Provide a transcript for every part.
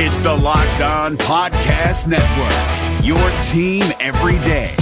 It's the Locked On Podcast Network, your team every day.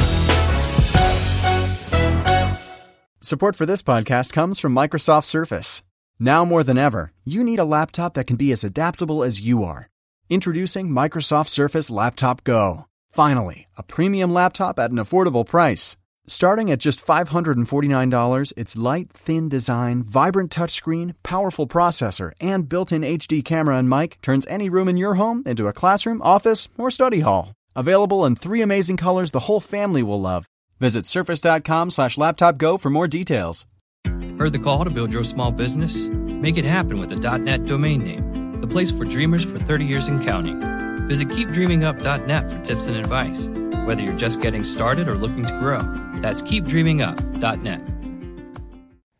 Support for this podcast comes from Microsoft Surface. Now more than ever, you need a laptop that can be as adaptable as you are. Introducing Microsoft Surface Laptop Go. Finally, a premium laptop at an affordable price. Starting at just $549, its light, thin design, vibrant touchscreen, powerful processor, and built in HD camera and mic turns any room in your home into a classroom, office, or study hall. Available in three amazing colors the whole family will love. Visit surface.com slash laptop go for more details. Heard the call to build your small business? Make it happen with a .net domain name, the place for dreamers for 30 years in counting. Visit keepdreamingup.net for tips and advice, whether you're just getting started or looking to grow. That's keepdreamingup.net.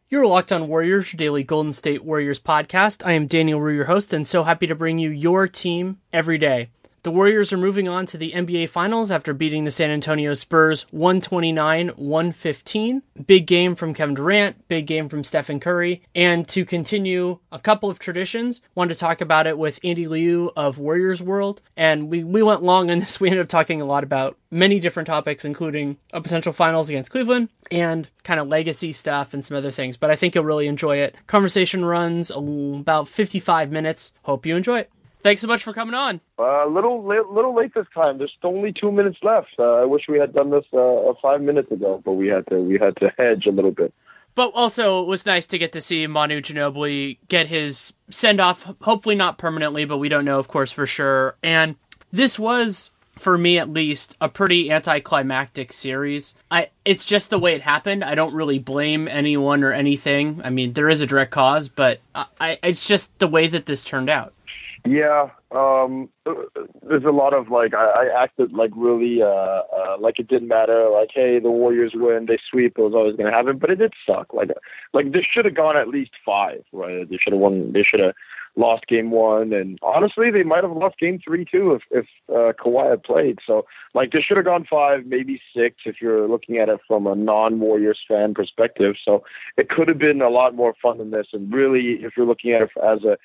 You're Locked On Warriors, your daily Golden State Warriors podcast. I am Danny Leroux, your host, and so happy to bring you your team every day. The Warriors are moving on to the NBA Finals after beating the San Antonio Spurs 129 115. Big game from Kevin Durant, big game from Stephen Curry. And to continue a couple of traditions, wanted to talk about it with Andy Liu of Warriors World. And we, we went long on this. We ended up talking a lot about many different topics, including a potential finals against Cleveland and kind of legacy stuff and some other things. But I think you'll really enjoy it. Conversation runs about 55 minutes. Hope you enjoy it. Thanks so much for coming on. A uh, little, little late this time. There's only two minutes left. Uh, I wish we had done this uh, five minutes ago, but we had to, we had to hedge a little bit. But also, it was nice to get to see Manu Ginobili get his send off. Hopefully, not permanently, but we don't know, of course, for sure. And this was, for me at least, a pretty anticlimactic series. I, it's just the way it happened. I don't really blame anyone or anything. I mean, there is a direct cause, but I, it's just the way that this turned out. Yeah, um, there's a lot of like I, I acted like really uh, uh, like it didn't matter. Like, hey, the Warriors win, they sweep. It was always going to happen, but it did suck. Like, like this should have gone at least five, right? They should have won. They should have lost game one, and honestly, they might have lost game three too if if uh, Kawhi had played. So, like, they should have gone five, maybe six if you're looking at it from a non-Warriors fan perspective. So, it could have been a lot more fun than this. And really, if you're looking at it as a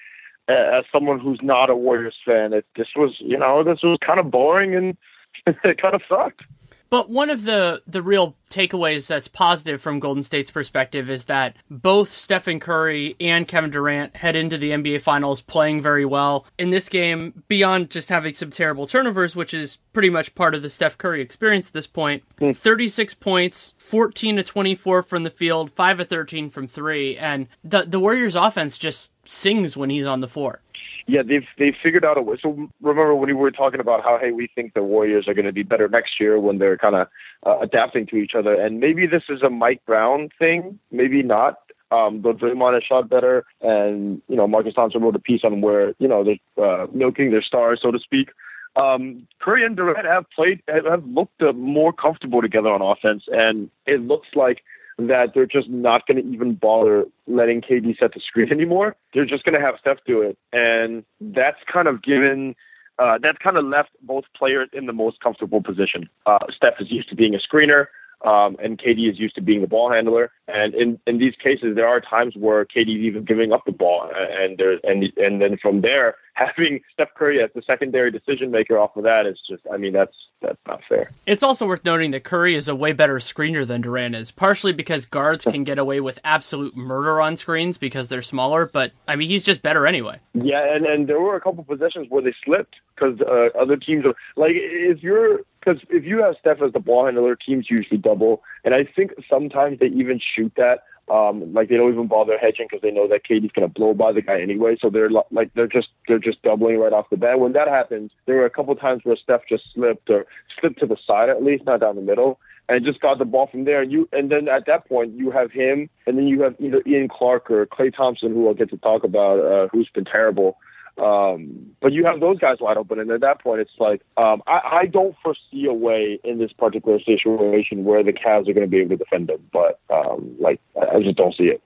as someone who's not a Warriors fan, it, this was, you know, this was kind of boring and it kind of sucked. But one of the the real takeaways that's positive from Golden State's perspective is that both Stephen Curry and Kevin Durant head into the NBA Finals playing very well. In this game, beyond just having some terrible turnovers, which is pretty much part of the Steph Curry experience at this point, mm. 36 points, 14 to 24 from the field, 5 to 13 from 3, and the the Warriors offense just sings when he's on the floor yeah, they've they've figured out a way. So remember when we were talking about how hey we think the Warriors are going to be better next year when they're kind of uh, adapting to each other, and maybe this is a Mike Brown thing, maybe not. Um, but Draymond has shot better, and you know Marcus Thompson wrote a piece on where you know they're uh, milking their stars, so to speak. Um, Curry and Durant have played have looked uh, more comfortable together on offense, and it looks like that they're just not going to even bother letting KD set the screen anymore. They're just going to have Steph do it, and that's kind of given. Uh, that's kind of left both players in the most comfortable position. Uh, Steph is used to being a screener, um, and KD is used to being the ball handler. And in, in these cases, there are times where KD is even giving up the ball, and there and and then from there, having Steph Curry as the secondary decision maker off of that is just, I mean, that's that's not fair. It's also worth noting that Curry is a way better screener than Durant is, partially because guards can get away with absolute murder on screens because they're smaller. But I mean, he's just better anyway. Yeah, and and there were a couple possessions where they slipped because uh, other teams are like if you're because if you have Steph as the ball handler, teams usually double, and I think sometimes they even shoot that. Um, like they don't even bother hedging because they know that KD's gonna blow by the guy anyway. So they're like they're just they're just doubling right off the bat. When that happens, there were a couple times where Steph just slipped or slipped to the side at least, not down the middle, and just got the ball from there. And you and then at that point you have him, and then you have either Ian Clark or Klay Thompson, who I'll get to talk about, uh, who's been terrible. Um, but you have those guys wide open, and at that point, it's like um, I, I don't foresee a way in this particular situation where the Cavs are going to be able to defend them. But um, like, I, I just don't see it.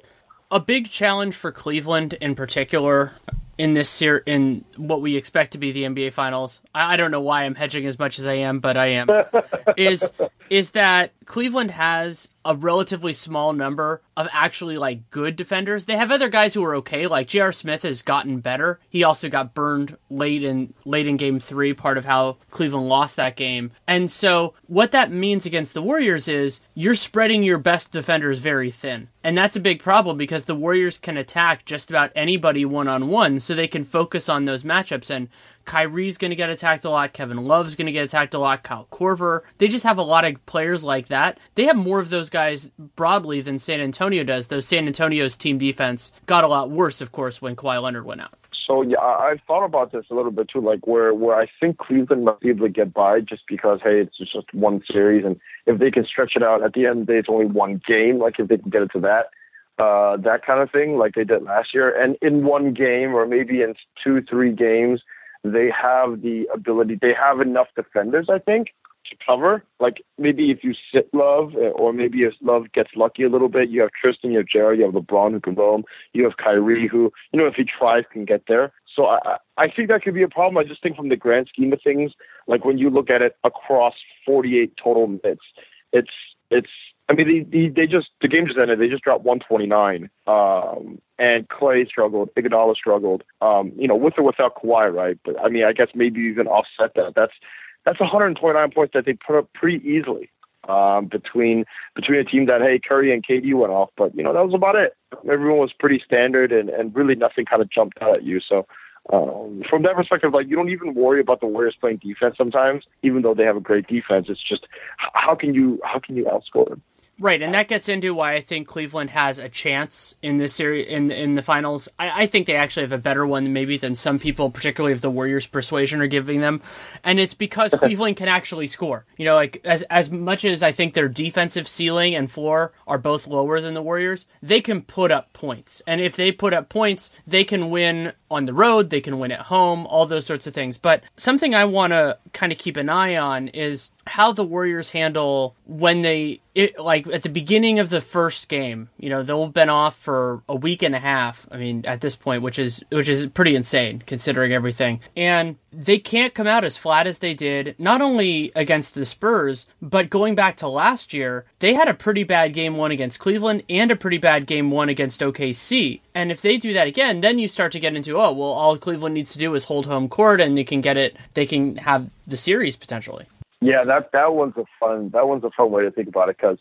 A big challenge for Cleveland, in particular, in this ser- in what we expect to be the NBA Finals. I, I don't know why I'm hedging as much as I am, but I am. is is that Cleveland has a relatively small number of actually like good defenders. They have other guys who are okay, like J.R. Smith has gotten better. He also got burned late in late in game 3, part of how Cleveland lost that game. And so what that means against the Warriors is you're spreading your best defenders very thin. And that's a big problem because the Warriors can attack just about anybody one on one, so they can focus on those matchups. And Kyrie's going to get attacked a lot. Kevin Love's going to get attacked a lot. Kyle Korver. They just have a lot of players like that. They have more of those guys broadly than San Antonio does, though San Antonio's team defense got a lot worse, of course, when Kawhi Leonard went out. So yeah, I've thought about this a little bit too, like where where I think Cleveland might be able to get by just because hey, it's just one series, and if they can stretch it out, at the end of the day, it's only one game. Like if they can get it to that, uh, that kind of thing, like they did last year, and in one game or maybe in two, three games, they have the ability, they have enough defenders, I think, to cover. Like maybe if you sit Love, eh, or maybe if Love gets lucky a little bit, you have Tristan, you have Jared, you have LeBron who can roam, you have Kyrie who, you know, if he tries, can get there. So I, I think that could be a problem. I just think from the grand scheme of things, like when you look at it across 48 total minutes, it's it's I mean, they, they, just the game just ended. They just dropped 129, um, and Klay struggled, Iguodala struggled. Um, you know, with or without Kawhi, right? But I mean, I guess maybe even offset that. That's that's 129 points that they put up pretty easily um, between between a team that hey Curry and KD went off, but you know that was about it. Everyone was pretty standard, and and really nothing kind of jumped out at you. So. Um, from that perspective, like you don't even worry about the Warriors playing defense sometimes, even though they have a great defense. It's just how can you how can you outscore them? Right, and that gets into why I think Cleveland has a chance in this series in in the finals. I, I, think they actually have a better one maybe than some people, particularly if the Warriors' persuasion are giving them, and it's because Cleveland can actually score. You know, like as as much as I think their defensive ceiling and floor are both lower than the Warriors, they can put up points, and if they put up points, they can win on the road, they can win at home, all those sorts of things. But something I want to kind of keep an eye on is how the Warriors handle when they it, like at the beginning of the first game. You know, they'll have been off for a week and a half. I mean, at this point, which is which is pretty insane considering everything. And they can't come out as flat as they did, not only against the Spurs, but going back to last year, they had a pretty bad game one against Cleveland and a pretty bad game one against OKC. And if they do that again, then you start to get into, oh, well, all Cleveland needs to do is hold home court and they can get it, they can have the series potentially. Yeah, that that one's a fun that one's a fun way to think about it because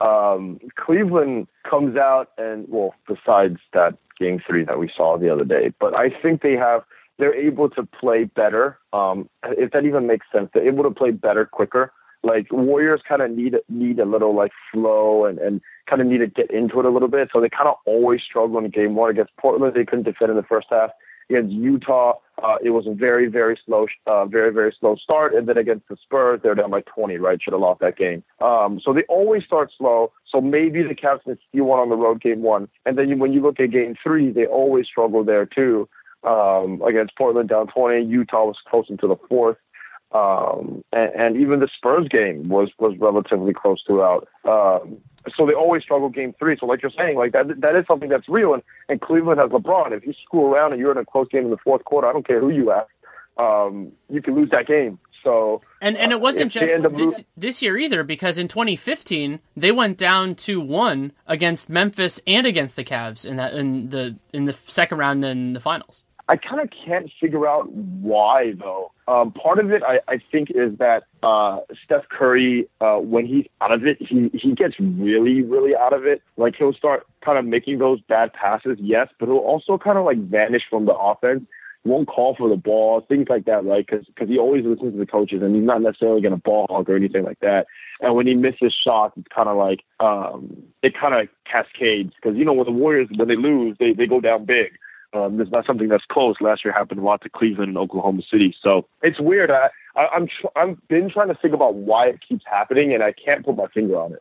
um, Cleveland comes out and well, besides that game three that we saw the other day, but I think they have they're able to play better. Um, if that even makes sense, they're able to play better quicker. Like Warriors kind of need need a little like flow and and kind of need to get into it a little bit. So they kind of always struggle in game one against Portland. They couldn't defend in the first half against Utah. Uh, it was a very, very slow, uh, very, very slow start. And then against the Spurs, they're down by 20, right? Should have lost that game. Um, so they always start slow. So maybe the Cavs can steal one on the road game one. And then when you look at game three, they always struggle there too. Um, against Portland down 20, Utah was close into the fourth. Um, and, and even the Spurs game was, was relatively close throughout. Um, so they always struggle game three. So like you're saying, like that that is something that's real. And, and Cleveland has LeBron. If you screw around and you're in a close game in the fourth quarter, I don't care who you ask, um, you can lose that game. So and and it wasn't just this, this year either because in 2015 they went down to one against Memphis and against the Cavs in that in the in the second round in the finals. I kind of can't figure out why though. Um, part of it, I, I think, is that uh, Steph Curry, uh, when he's out of it, he he gets really, really out of it. Like he'll start kind of making those bad passes, yes, but he'll also kind of like vanish from the offense. Won't call for the ball, things like that, right? Because because he always listens to the coaches, and he's not necessarily going to ball hog or anything like that. And when he misses shots, it's kind of like um, it kind of cascades because you know when the Warriors when they lose, they they go down big. Um, it's not something that's close. Last year happened a lot to Cleveland and Oklahoma City, so it's weird. I, I I'm tr- I've been trying to think about why it keeps happening, and I can't put my finger on it.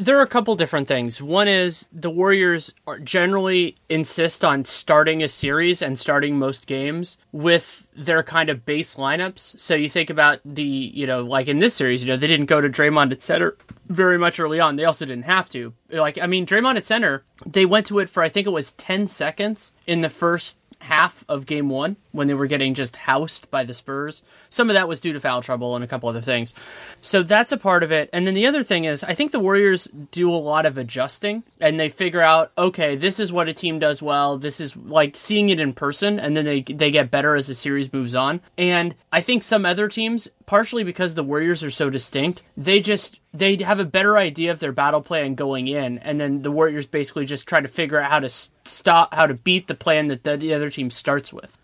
There are a couple different things. One is the Warriors generally insist on starting a series and starting most games with their kind of base lineups. So you think about the, you know, like in this series, you know, they didn't go to Draymond at center very much early on. They also didn't have to. Like, I mean, Draymond at center, they went to it for, I think it was 10 seconds in the first half of game one when they were getting just housed by the Spurs. Some of that was due to foul trouble and a couple other things. So that's a part of it. And then the other thing is, I think the Warriors do a lot of adjusting and they figure out, okay, this is what a team does well. This is like seeing it in person, and then they they get better as the series moves on. And I think some other teams, partially because the Warriors are so distinct, they just they have a better idea of their battle plan going in, and then the Warriors basically just try to figure out how to stop, how to beat the plan that the, the other team starts with.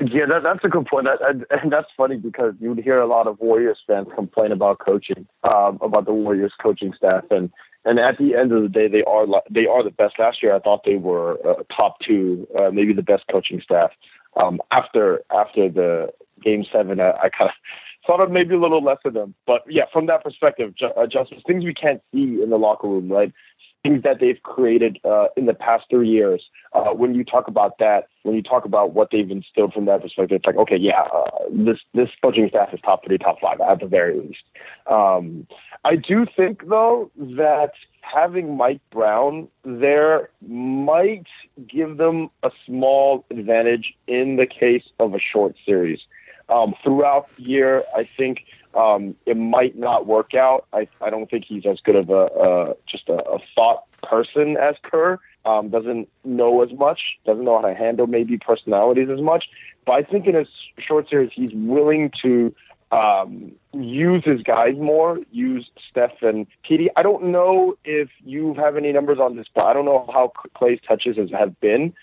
Yeah, that, that's a good point. That, and that's funny because you would hear a lot of Warriors fans complain about coaching, um, about the Warriors coaching staff, and and at the end of the day, they are they are the best. Last year, I thought they were uh, top two, uh, maybe the best coaching staff. Um, after after the game seven, I, I kind of thought of maybe a little less of them. But yeah, from that perspective, ju- adjustments, things we can't see in the locker room, right? Things that they've created uh, in the past three years. Uh, when you talk about that, when you talk about what they've instilled from that perspective, it's like, okay, yeah, uh, this this coaching staff is top three, top five at the very least. Um, I do think though that having Mike Brown there might give them a small advantage in the case of a short series. Um, throughout the year, I think um, it might not work out. I, I don't think he's as good of a, a just a, a thought person as Kerr. Um, doesn't know as much, doesn't know how to handle maybe personalities as much. But I think in a short series, he's willing to um, use his guys more, use Steph and KD. I don't know if you have any numbers on this, but I don't know how Klay's touches have been.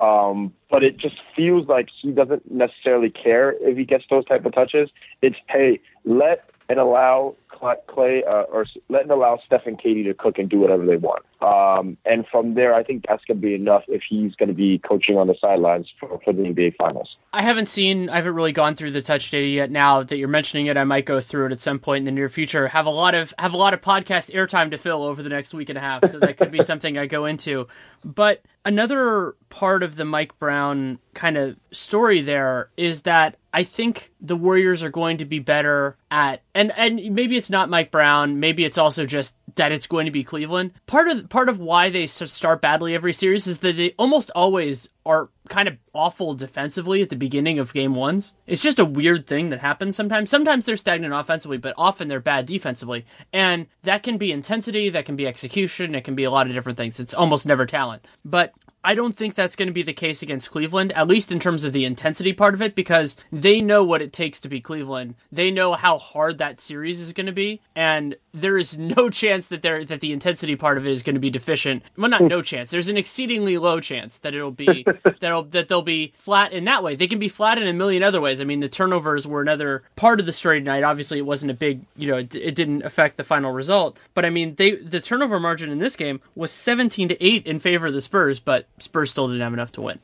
Um, but it just feels like he doesn't necessarily care if he gets those type of touches. It's hey, let and allow Klay uh, or let and allow Steph and KD to cook and do whatever they want. Um, and from there, I think that's going to be enough if he's going to be coaching on the sidelines for, for the NBA Finals. I haven't seen, I haven't really gone through the touch data yet. Now that you're mentioning it, I might go through it at some point in the near future. Have a lot of have a lot of podcast airtime to fill over the next week and a half, so that could be something I go into. But another part of the Mike Brown kind of story there is that I think the Warriors are going to be better at and and maybe it's not Mike Brown, maybe it's also just that it's going to be Cleveland. Part of part of why they start badly every series is that they almost always are kind of awful defensively at the beginning of game ones. It's just a weird thing that happens sometimes. Sometimes they're stagnant offensively, but often they're bad defensively. And that can be intensity, that can be execution, it can be a lot of different things. It's almost never talent. But I don't think that's going to be the case against Cleveland, at least in terms of the intensity part of it, because they know what it takes to be Cleveland. They know how hard that series is going to be, and there is no chance that there that the intensity part of it is going to be deficient. Well, not no chance. There's an exceedingly low chance that it'll be that'll that they'll be flat in that way. They can be flat in a million other ways. I mean, the turnovers were another part of the story tonight. Obviously, it wasn't a big, you know, it, it didn't affect the final result, but I mean, they the turnover margin in this game was 17 to 8 in favor of the Spurs, but Spurs still didn't have enough to win.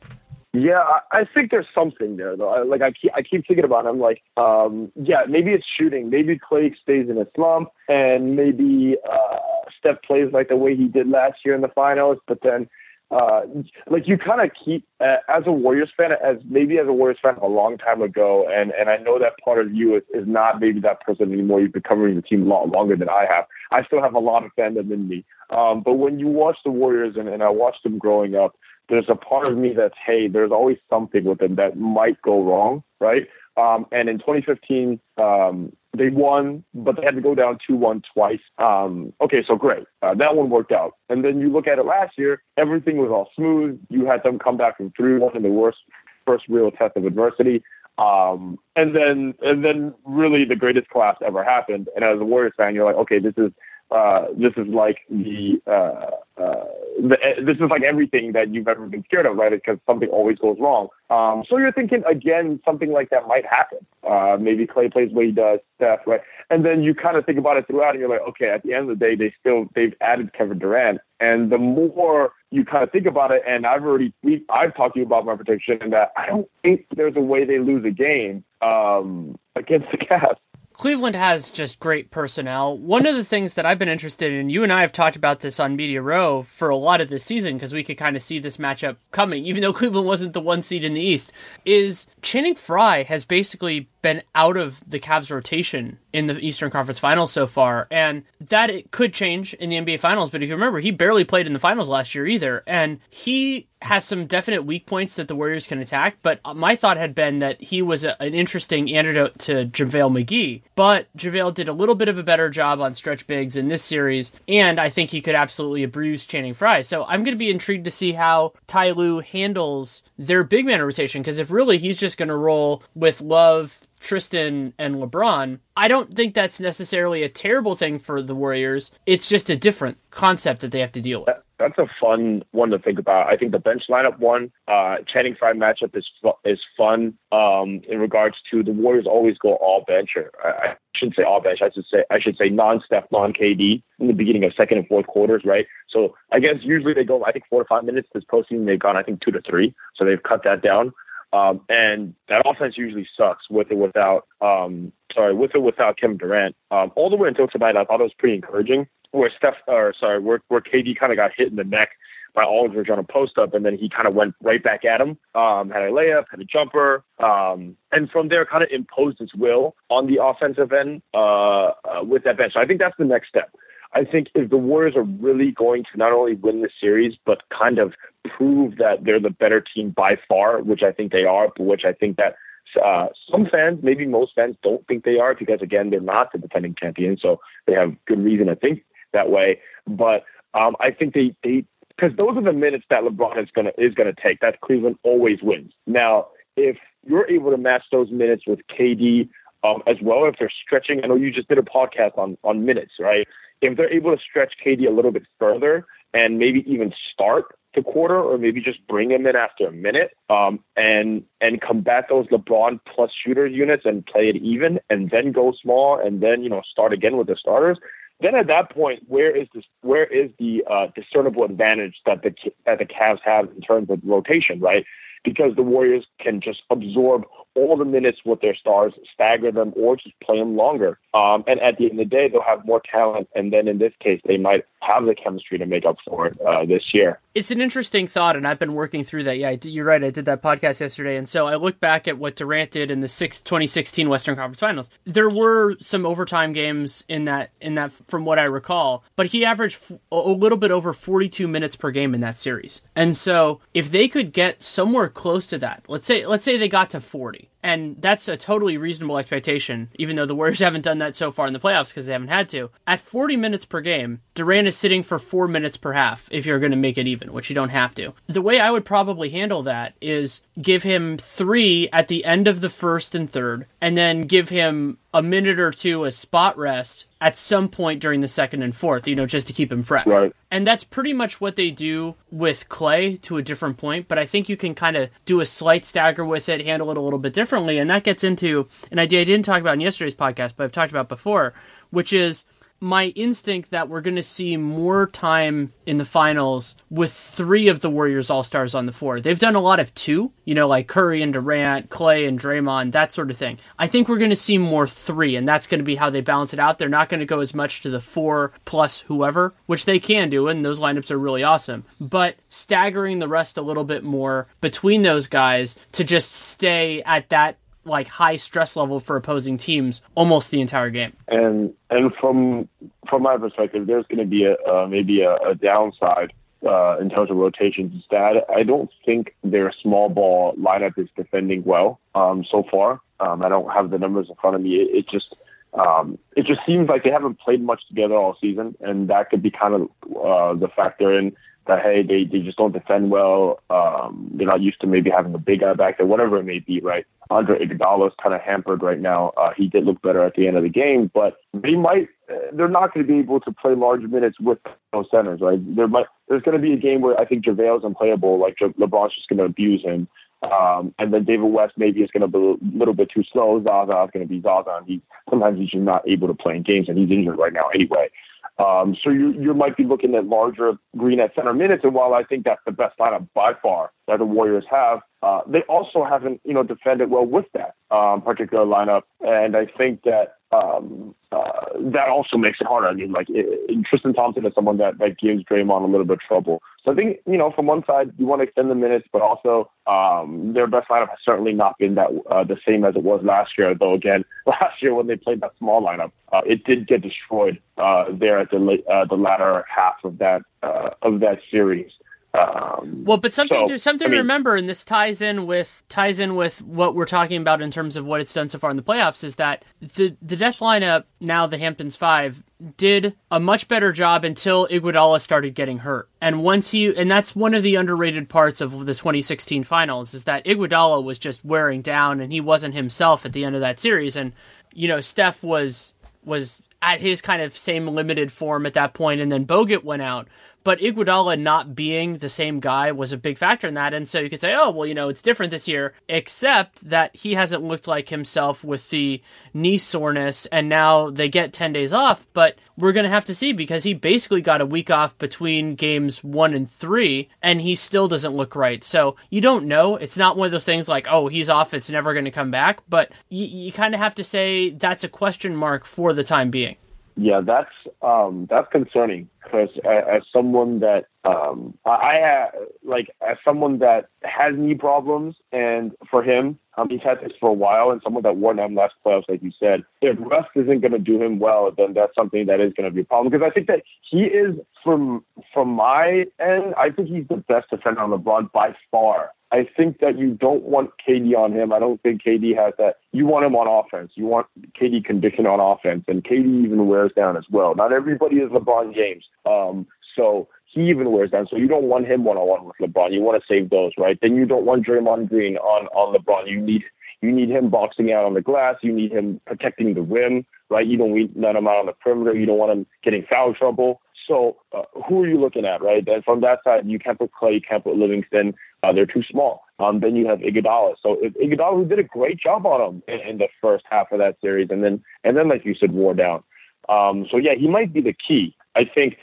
Yeah, I think there's something there though. I, like I keep, I keep thinking about. It. I'm like, um, yeah, maybe it's shooting. Maybe Klay stays in a slump, and maybe uh, Steph plays like the way he did last year in the finals. But then, uh, like you kind of keep uh, as a Warriors fan, as maybe as a Warriors fan a long time ago, and and I know that part of you is, is not maybe that person anymore. You've been covering the team a lot longer than I have. I still have a lot of fandom in me. Um, but when you watch the Warriors, and, and I watched them growing up there's a part of me that's, hey, there's always something with them that might go wrong, right? Um, and in 2015, um, they won, but they had to go down 2-1 twice. Um, okay, so great. Uh, that one worked out. And then you look at it last year, everything was all smooth. You had them come back from 3-1 in the worst first real test of adversity. Um, and then, and then really the greatest collapse ever happened. And as a Warriors fan, you're like, okay, this is uh, this is like the, uh, uh, the, this is like everything that you've ever been scared of, right? Because something always goes wrong. Um, so you're thinking again, something like that might happen. Uh, maybe Klay plays what he does, Steph, right? And then you kind of think about it throughout, and you're like, okay, at the end of the day, they still they've added Kevin Durant, and the more you kind of think about it, and I've already we I've talked to you about my prediction, that I don't think there's a way they lose a game um, against the Cavs. Cleveland has just great personnel. One of the things that I've been interested in, you and I have talked about this on Media Row for a lot of this season because we could kind of see this matchup coming, even though Cleveland wasn't the one seed in the East, is Channing Frye has basically been out of the Cavs rotation in the Eastern Conference Finals so far, and that it could change in the NBA Finals. But if you remember, he barely played in the finals last year either, and he has some definite weak points that the Warriors can attack. But my thought had been that he was a, an interesting antidote to JaVale McGee, but JaVale did a little bit of a better job on stretch bigs in this series, and I think he could absolutely abuse Channing Frye. So I'm going to be intrigued to see how Ty Lue handles their big man rotation because if really he's just going to roll with Love, Tristan and LeBron, I don't think that's necessarily a terrible thing for the Warriors. It's just a different concept that they have to deal with. That's a fun one to think about. I think the bench lineup one, uh, Channing Frye matchup is is fun. Um, in regards to the Warriors, always go all bench, or I, I shouldn't say all bench. I should say I should say non Steph, non KD in the beginning of second and fourth quarters, right? So I guess usually they go I think four to five minutes. This postseason they've gone I think two to three, so they've cut that down. Um, and that offense usually sucks with or without, um, sorry, with or without Kevin Durant. Um, all the way until tonight, I thought it was pretty encouraging. Where Steph, or sorry, where, where KD kind of got hit in the neck by Aldridge on a post up, and then he kind of went right back at him. Um, had a layup, had a jumper, um, and from there, kind of imposed his will on the offensive end uh, uh, with that bench. So I think that's the next step. I think if the Warriors are really going to not only win the series, but kind of prove that they're the better team by far, which I think they are, but which I think that uh, some fans, maybe most fans, don't think they are because again, they're not the defending champion, so they have good reason to think that way. But um, I think they they because those are the minutes that LeBron is gonna is gonna take. That Cleveland always wins. Now, if you're able to match those minutes with KD um, as well, if they're stretching, I know you just did a podcast on on minutes, right? If they're able to stretch KD a little bit further and maybe even start the quarter or maybe just bring him in after a minute um, and and combat those LeBron plus shooter units and play it even and then go small and then you know start again with the starters. Then at that point, where is this? Where is the uh, discernible advantage that the that the Cavs have in terms of rotation, right? Because the Warriors can just absorb all the minutes with their stars, stagger them, or just play them longer. Um, and at the end of the day, they'll have more talent. And then in this case, they might have the chemistry to make up for it uh, this year. It's an interesting thought, and I've been working through that. Yeah, you're right. I did that podcast yesterday. And so I look back at what Durant did in the six, 2016 Western Conference Finals. There were some overtime games in that, in that, from what I recall, but he averaged a little bit over 42 minutes per game in that series. And so if they could get somewhere close to that, let's say, let's say they got to 40 and that's a totally reasonable expectation, even though the Warriors haven't done that so far in the playoffs because they haven't had to. At 40 minutes per game, Durant is sitting for four minutes per half if you're going to make it even, which you don't have to. The way I would probably handle that is give him three at the end of the first and third, and then give him a minute or two a spot rest at some point during the second and fourth, you know, just to keep him fresh. Right. And that's pretty much what they do with Klay to a different point, but I think you can kind of do a slight stagger with it, handle it a little bit differently, and that gets into an idea I didn't talk about in yesterday's podcast, but I've talked about before, which is my instinct that we're going to see more time in the finals with three of the Warriors All Stars on the floor. They've done a lot of two, you know, like Curry and Durant, Klay and Draymond, that sort of thing. I think we're going to see more three, and that's going to be how they balance it out. They're not going to go as much to the four plus whoever, which they can do, and those lineups are really awesome. But staggering the rest a little bit more between those guys to just stay at that like high stress level for opposing teams almost the entire game. And and from from my perspective, there's going to be a uh, maybe a, a downside uh, in terms of rotations. Is that I don't think their small ball lineup is defending well um, so far. Um, I don't have the numbers in front of me. It, it just um, it just seems like they haven't played much together all season, and that could be kind of uh, the factor in that hey they, they just don't defend well. Um, they're not used to maybe having a big guy back there, whatever it may be, right? Andre Iguodala is kind of hampered right now. Uh, he did look better at the end of the game, but they might uh, they're not going to be able to play large minutes with those centers, right? There might there's going to be a game where I think JaVale's unplayable, like LeBron's just going to abuse him. Um, and then David West maybe is going to be a little bit too slow. Zaza is going to be Zaza, and he sometimes he's just not able to play in games, and he's injured right now anyway. Um, so you you might be looking at larger Green at center minutes, and while I think that's the best lineup by far that the Warriors have, uh, they also haven't, you know, defended well with that um, particular lineup. And I think that um, uh, that also makes it harder. I mean, like it, Tristan Thompson is someone that, that gives Draymond a little bit of trouble. So I think, you know, from one side, you want to extend the minutes, but also um, their best lineup has certainly not been that uh, the same as it was last year. Though again, last year when they played that small lineup, uh, it did get destroyed uh, there at the uh, the latter half of that uh, of that series. Um, well, but something so, to, something I mean, to remember, and this ties in with ties in with what we're talking about in terms of what it's done so far in the playoffs, is that the the death lineup now the Hamptons five did a much better job until Iguodala started getting hurt, and once he and that's one of the underrated parts of the 2016 finals is that Iguodala was just wearing down and he wasn't himself at the end of that series, and you know Steph was was at his kind of same limited form at that point, and then Bogut went out. But Iguodala not being the same guy was a big factor in that. And so you could say, oh, well, you know, it's different this year, except that he hasn't looked like himself with the knee soreness. And now they get 10 days off. But we're going to have to see because he basically got a week off between games one and three, and he still doesn't look right. So you don't know. It's not one of those things like, oh, he's off, it's never going to come back. But you, you kind of have to say that's a question mark for the time being. Yeah, that's um, that's concerning because as someone that um, I have, like as someone that has knee problems, and for him, um, he's had this for a while, and someone that wore down last playoffs, like you said, if rest isn't going to do him well, then that's something that is going to be a problem. Because I think that he is, from from my end, I think he's the best defender on LeBron by far. I think that you don't want KD on him. I don't think KD has that. You want him on offense. You want KD condition on offense, and KD even wears down as well. Not everybody is LeBron James. Um, so he even wears down. So you don't want him one on one with LeBron. You want to save those, right? Then you don't want Draymond Green on on LeBron. You need you need him boxing out on the glass. You need him protecting the rim, right? You don't want him out on the perimeter. You don't want him getting foul trouble. So uh, who are you looking at, right? And from that side, you can't put Klay, you can't put Livingston. Uh, they're too small. Um, then you have Iguodala. So Iguodala who did a great job on him in, in the first half of that series, and then and then like you said, wore down. Um, so yeah, he might be the key. I think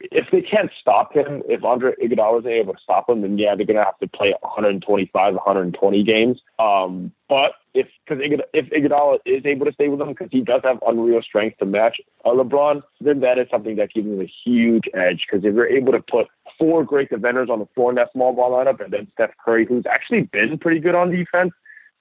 if they can't stop him, if Andre Iguodala is able to stop him, then yeah, they're to have to play 125, 120 games. Um, but if because if Iguodala is able to stay with them because he does have unreal strength to match uh, LeBron, then that is something that gives him a huge edge. Because if you're able to put four great defenders on the floor in that small ball lineup, and then Steph Curry, who's actually been pretty good on defense,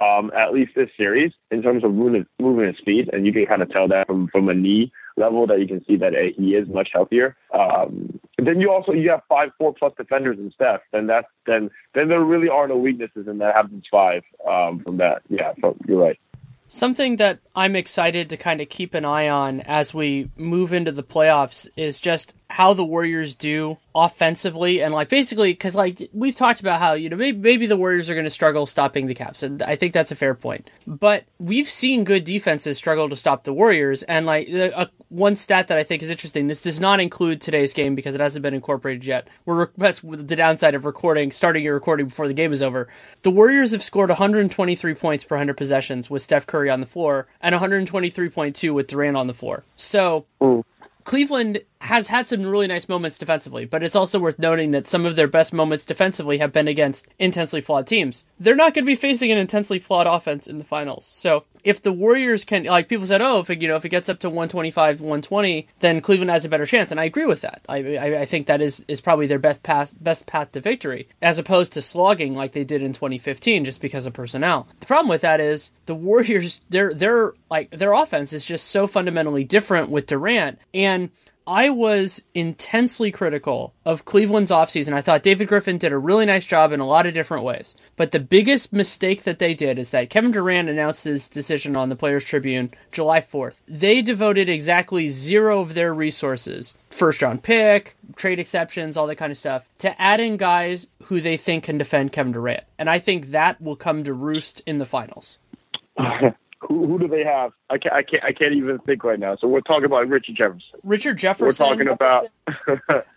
um, at least this series in terms of movement, movement and speed, and you can kind of tell that from from a knee level that you can see that uh, he is much healthier. Um, then you also you have five four plus defenders in Steph, then that's then then there really are no weaknesses in that Hamptons five um, from that. Yeah, so you're right. Something that I'm excited to kind of keep an eye on as we move into the playoffs is just how the Warriors do offensively and like basically because like we've talked about how you know maybe, maybe the Warriors are going to struggle stopping the Cavs and I think that's a fair point. But we've seen good defenses struggle to stop the Warriors and like a, uh, one stat that I think is interesting. This does not include today's game because it hasn't been incorporated yet. We're that's the downside of recording starting your recording before the game is over. The Warriors have scored 123 points per 100 possessions with Steph Curry on the floor and 123.2 with Durant on the floor. So. Ooh. Cleveland has had some really nice moments defensively, but it's also worth noting that some of their best moments defensively have been against intensely flawed teams. They're not going to be facing an intensely flawed offense in the finals. So if the Warriors can, like people said, oh, if it, you know, if it gets up to 125, 120, then Cleveland has a better chance, and I agree with that. I, I, I think that is is probably their best path best path to victory, as opposed to slogging like they did in 2015, just because of personnel. The problem with that is the Warriors, their their like their offense is just so fundamentally different with Durant and I was intensely critical of Cleveland's offseason. I thought David Griffin did a really nice job in a lot of different ways. But the biggest mistake that they did is that Kevin Durant announced his decision on the Players Tribune July 4th. They devoted exactly zero of their resources, first round pick, trade exceptions, all that kind of stuff, to add in guys who they think can defend Kevin Durant. And I think that will come to roost in the finals. who, who do they have? I can't, I can't, I can't even think right now. So we're talking about Richard Jefferson. Richard Jefferson. We're talking about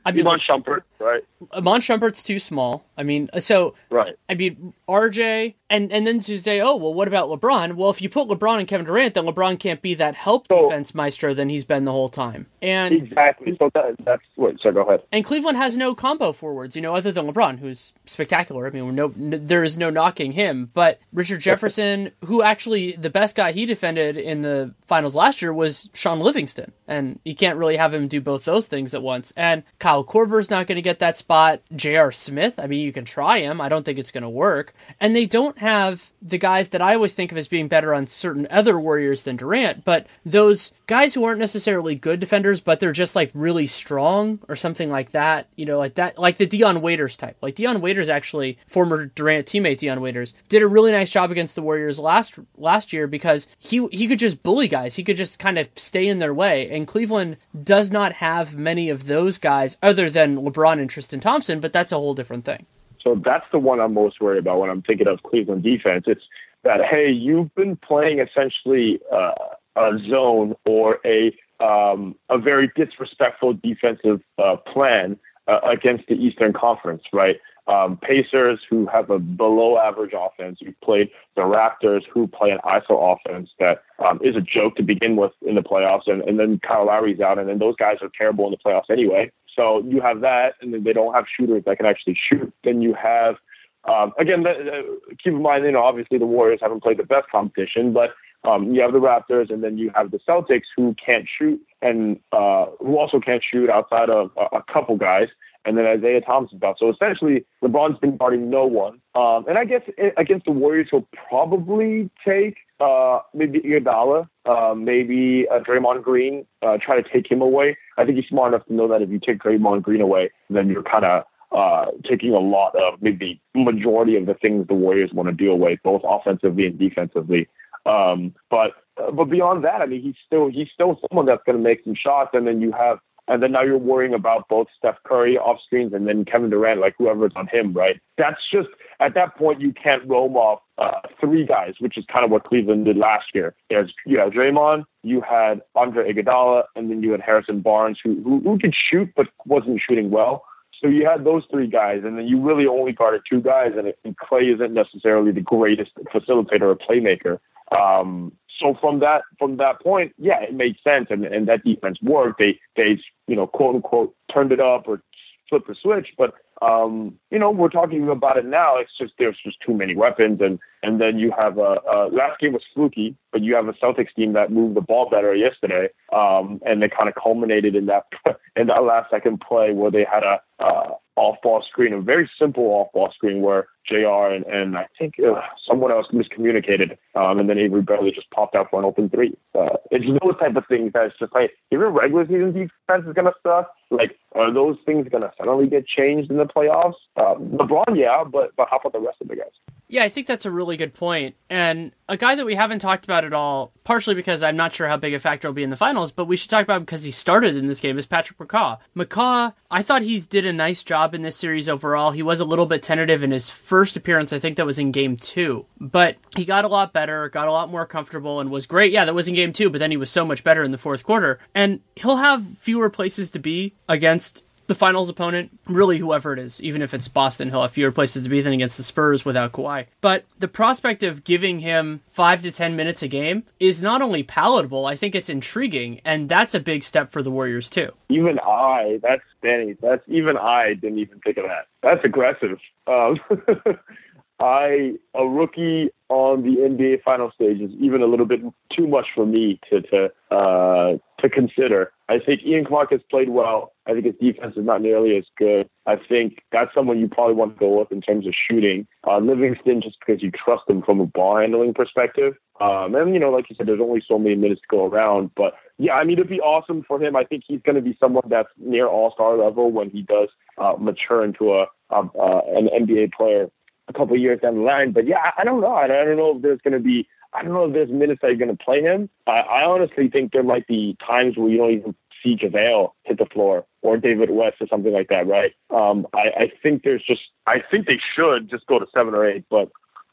I mean, Iman Shumpert, right? Iman Shumpert's too small. I mean, uh, so Right. I mean, RJ, and and then to say, oh well, what about LeBron? Well, if you put LeBron and Kevin Durant, then LeBron can't be that help So- defense maestro than he's been the whole time. And Exactly. So that, that's what. So go ahead. and Cleveland has no combo forwards, you know, other than LeBron, who's spectacular. I mean, no, n- there is no knocking him. But Richard Jefferson, who actually the best guy he defended in the finals last year was Shaun Livingston, and you can't really have him do both those things at once. And Kyle Korver's not going to get that spot. J.R. Smith, I mean, you can try him. I don't think it's going to work. And they don't have the guys that I always think of as being better on certain other Warriors than Durant, but those guys who aren't necessarily good defenders, but they're just like really strong or something like that. You know, like that, like the Dion Waiters type. Like Dion Waiters, actually, former Durant teammate Dion Waiters, did a really nice job against the Warriors last last year because he he could just bully guys. He could just kind of stay in their way. And Cleveland does not have many of those guys other than LeBron and Tristan Thompson, but that's a whole different thing. So that's the one I'm most worried about when I'm thinking of Cleveland defense. It's that hey, you've been playing essentially uh, a zone or a um, a very disrespectful defensive uh, plan uh, against the Eastern Conference, right? Um, Pacers, who have a below average offense, you played the Raptors, who play an ISO offense that um, is a joke to begin with in the playoffs, and, and then Kyle Lowry's out, and then those guys are terrible in the playoffs anyway. So you have that, and then they don't have shooters that can actually shoot. Then you have um, again, the, uh, keep in mind, you know, obviously the Warriors haven't played the best competition, but um, you have the Raptors, and then you have the Celtics who can't shoot, and uh, who also can't shoot outside of a, a couple guys, and then Isaiah Thomas's out. So essentially, LeBron's been guarding no one. Um, and I guess against the Warriors, he'll probably take uh, maybe Iguodala, uh, maybe uh, Draymond Green, uh, try to take him away. I think he's smart enough to know that if you take Draymond Green away, then you're kind of uh, taking a lot of maybe majority of the things the Warriors want to deal with, both offensively and defensively. Um, but uh, but beyond that, I mean, he's still he's still someone that's going to make some shots, and then you have. And then now you're worrying about both Steph Curry off screens and then Kevin Durant, like whoever's on him, right? That's just at that point you can't roam off uh, three guys, which is kind of what Cleveland did last year. There's you had Draymond, you had Andre Iguodala, and then you had Harrison Barnes, who who, who could shoot but wasn't shooting well. So you had those three guys, and then you really only guarded two guys, and, and Klay isn't necessarily the greatest facilitator or playmaker. Um, so from that from that point, yeah, it made sense, and, and that defense worked. They they you know quote unquote turned it up or flipped the switch, but um, you know we're talking about it now. It's just there's just too many weapons, and and then you have a, a last game was fluky, but you have a Celtics team that moved the ball better yesterday, um, and they kind of culminated in that in that last second play where they had a uh, off ball screen, a very simple off ball screen where J.R. and, and I think uh, someone else miscommunicated, um, and then Avery Bradley just popped out for an open three. Uh, it's those type of things that's just like if your regular season defense is gonna suck, like are those things gonna suddenly get changed in the playoffs? Uh, LeBron, yeah, but but how about the rest of the guys? Yeah, I think that's a really good point. And a guy that we haven't talked about at all, partially because I'm not sure how big a factor will be in the finals, but we should talk about because he started in this game, is Patrick McCaw. McCaw, I thought he did a nice job in this series overall. He was a little bit tentative in his first appearance. I think that was in game two. But he got a lot better, got a lot more comfortable, and was great. Yeah, that was in game two, but then he was so much better in the fourth quarter. And he'll have fewer places to be against the finals opponent, really whoever it is, even if it's Boston, he'll have fewer places to be than against the Spurs without Kawhi. But the prospect of giving him five to ten minutes a game is not only palatable, I think it's intriguing, and that's a big step for the Warriors too. Even I, that's Danny, that's even I didn't even think of that. That's aggressive. Um, I a rookie on the NBA final stage is even a little bit too much for me to to uh, to consider. I think Ian Clark has played well. I think his defense is not nearly as good. I think that's someone you probably want to go with in terms of shooting. Uh, Livingston, just because you trust him from a ball handling perspective. Um, and you know, like you said, there's only so many minutes to go around. But yeah, I mean, it'd be awesome for him. I think he's going to be someone that's near All Star level when he does uh, mature into a, a uh, an NBA player a couple years down the line. But yeah, I, don't know. I, don't know if there's going to be. I don't know if there's minutes that you're going to play him. I, I honestly think there might be times where you don't even see JaVale hit the floor or David West or something like that, right? Um, I, I think there's just. I think they should just go to seven or eight, but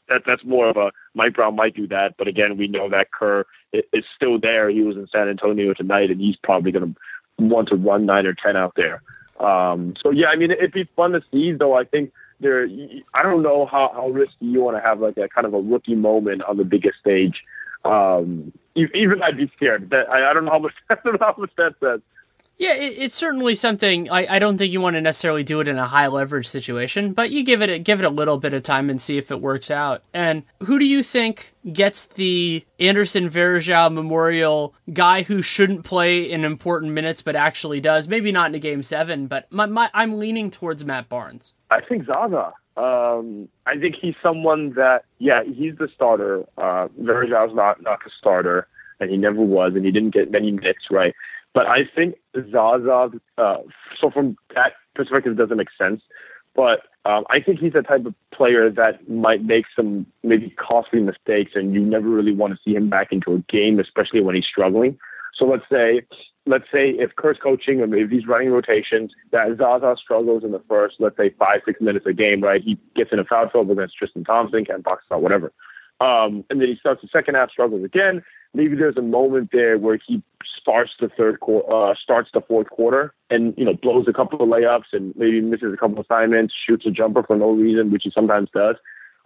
that that's more of a Mike Brown might do that, but again, we know that Kerr is still there. He was in San Antonio tonight, and he's probably going to want to run nine or ten out there. Um, so yeah, I mean, it'd be fun to see. Though I think there, I don't know how, how risky you want to have like a kind of a rookie moment on the biggest stage. Um, even I'd be scared. That I, I don't know how much how much that says. Yeah, it, it's certainly something. I, I don't think you want to necessarily do it in a high leverage situation, but you give it a, give it a little bit of time and see if it works out. And who do you think gets the Anderson Varejao Memorial guy who shouldn't play in important minutes but actually does? Maybe not in a game seven, but my, my, I'm leaning towards Matt Barnes. I think Zaza. Um, I think he's someone that, yeah, he's the starter. Uh, not not the starter, and he never was, and he didn't get many minutes, right? But I think Zaza, uh, so from that perspective, it doesn't make sense. But um, I think he's the type of player that might make some maybe costly mistakes, and you never really want to see him back into a game, especially when he's struggling. So let's say, let's say if Kerr's coaching or if he's running rotations, that Zaza struggles in the first, let's say five, six minutes a game, right? He gets in a foul trouble against Tristan Thompson, can't box whatever. Um, and then he starts the second half, struggles again. Maybe there's a moment there where he starts the third quarter, uh, starts the fourth quarter, and you know blows a couple of layups and maybe misses a couple of assignments, shoots a jumper for no reason, which he sometimes does.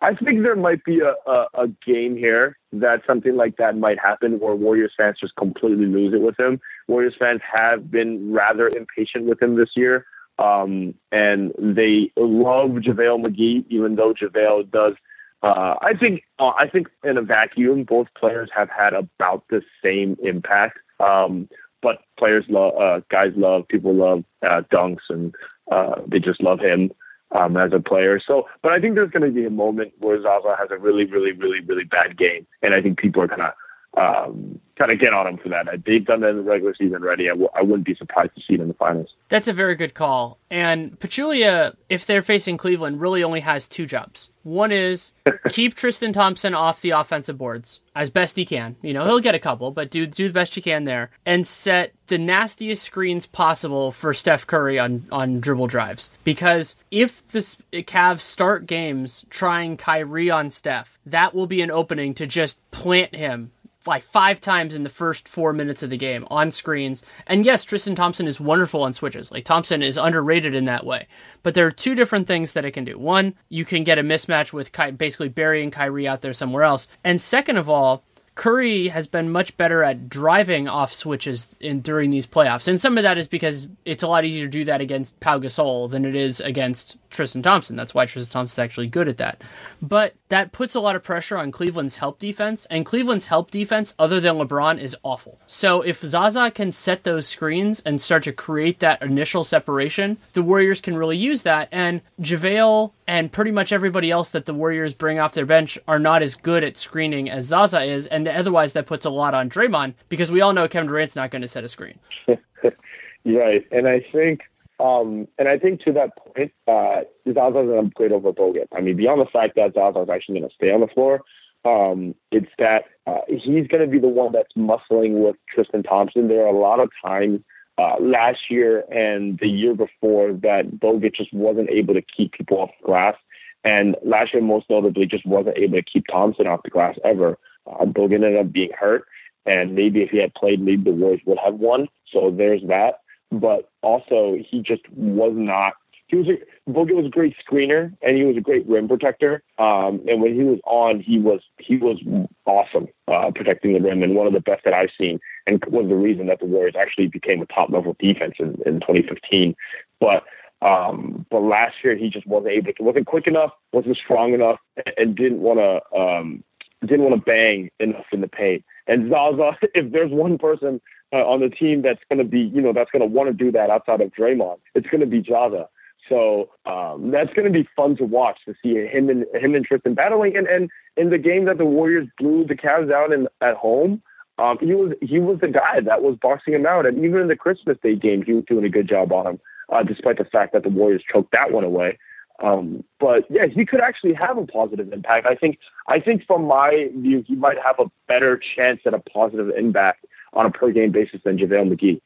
I think there might be a, a, a game here that something like that might happen where Warriors fans just completely lose it with him. Warriors fans have been rather impatient with him this year. Um, and they love JaVale McGee, even though JaVale does uh, I think uh, I think in a vacuum, both players have had about the same impact. Um, but players love, uh, guys love, people love uh, dunks, and uh, they just love him um, as a player. So, but I think there's going to be a moment where Zaza has a really, really, really, really bad game, and I think people are going to um, kind of get on him for that. They've done that in the regular season already. I w- I wouldn't be surprised to see it in the finals. That's a very good call. And Pachulia, if they're facing Cleveland, really only has two jobs. One is keep Tristan Thompson off the offensive boards as best he can. You know, he'll get a couple, but do do the best you can there and set the nastiest screens possible for Steph Curry on on dribble drives. Because if the Cavs start games trying Kyrie on Steph, that will be an opening to just plant him like five times in the first four minutes of the game on screens. And yes, Tristan Thompson is wonderful on switches. Like Thompson is underrated in that way. But there are two different things that it can do. One, you can get a mismatch with Ky- basically burying Kyrie out there somewhere else. And second of all, Curry has been much better at driving off switches in during these playoffs, and some of that is because it's a lot easier to do that against Pau Gasol than it is against Tristan Thompson. That's why Tristan Thompson's actually good at that. But that puts a lot of pressure on Cleveland's help defense, and Cleveland's help defense, other than LeBron, is awful. So if Zaza can set those screens and start to create that initial separation, the Warriors can really use that. And JaVale and pretty much everybody else that the Warriors bring off their bench are not as good at screening as Zaza is, and otherwise that puts a lot on Draymond because we all know Kevin Durant's not going to set a screen. right, and I think um, and I think to that point, uh, Zaza's an upgrade over Bogut. I mean, beyond the fact that Zaza's actually going to stay on the floor, um, it's that uh, he's going to be the one that's muscling with Tristan Thompson. There are a lot of times uh, last year and the year before that Bogut just wasn't able to keep people off the glass. And last year, most notably, just wasn't able to keep Thompson off the glass ever. Uh, Bogut ended up being hurt. And maybe if he had played, maybe the Warriors would have won. So there's that but also he just was not. He was a Bogut was a great screener and he was a great rim protector. Um, and when he was on, he was he was awesome uh, protecting the rim and one of the best that I've seen. And was the reason that the Warriors actually became a top level defense in, in 2015. But um, but last year he just wasn't able to, wasn't quick enough, wasn't strong enough, and didn't want to um, didn't want to bang enough in the paint. And Zaza, if there's one person uh, on the team that's going to be, you know, that's going to want to do that outside of Draymond. It's going to be Zaza. So um, that's going to be fun to watch to see him and him and Tristan battling. And and in the game that the Warriors blew the Cavs out in at home, um, he was he was the guy that was boxing him out. And even in the Christmas Day game, he was doing a good job on him, uh, despite the fact that the Warriors choked that one away. Um, but yeah, he could actually have a positive impact. I think I think from my view, he might have a better chance at a positive impact on a per game basis than JaVale McGee.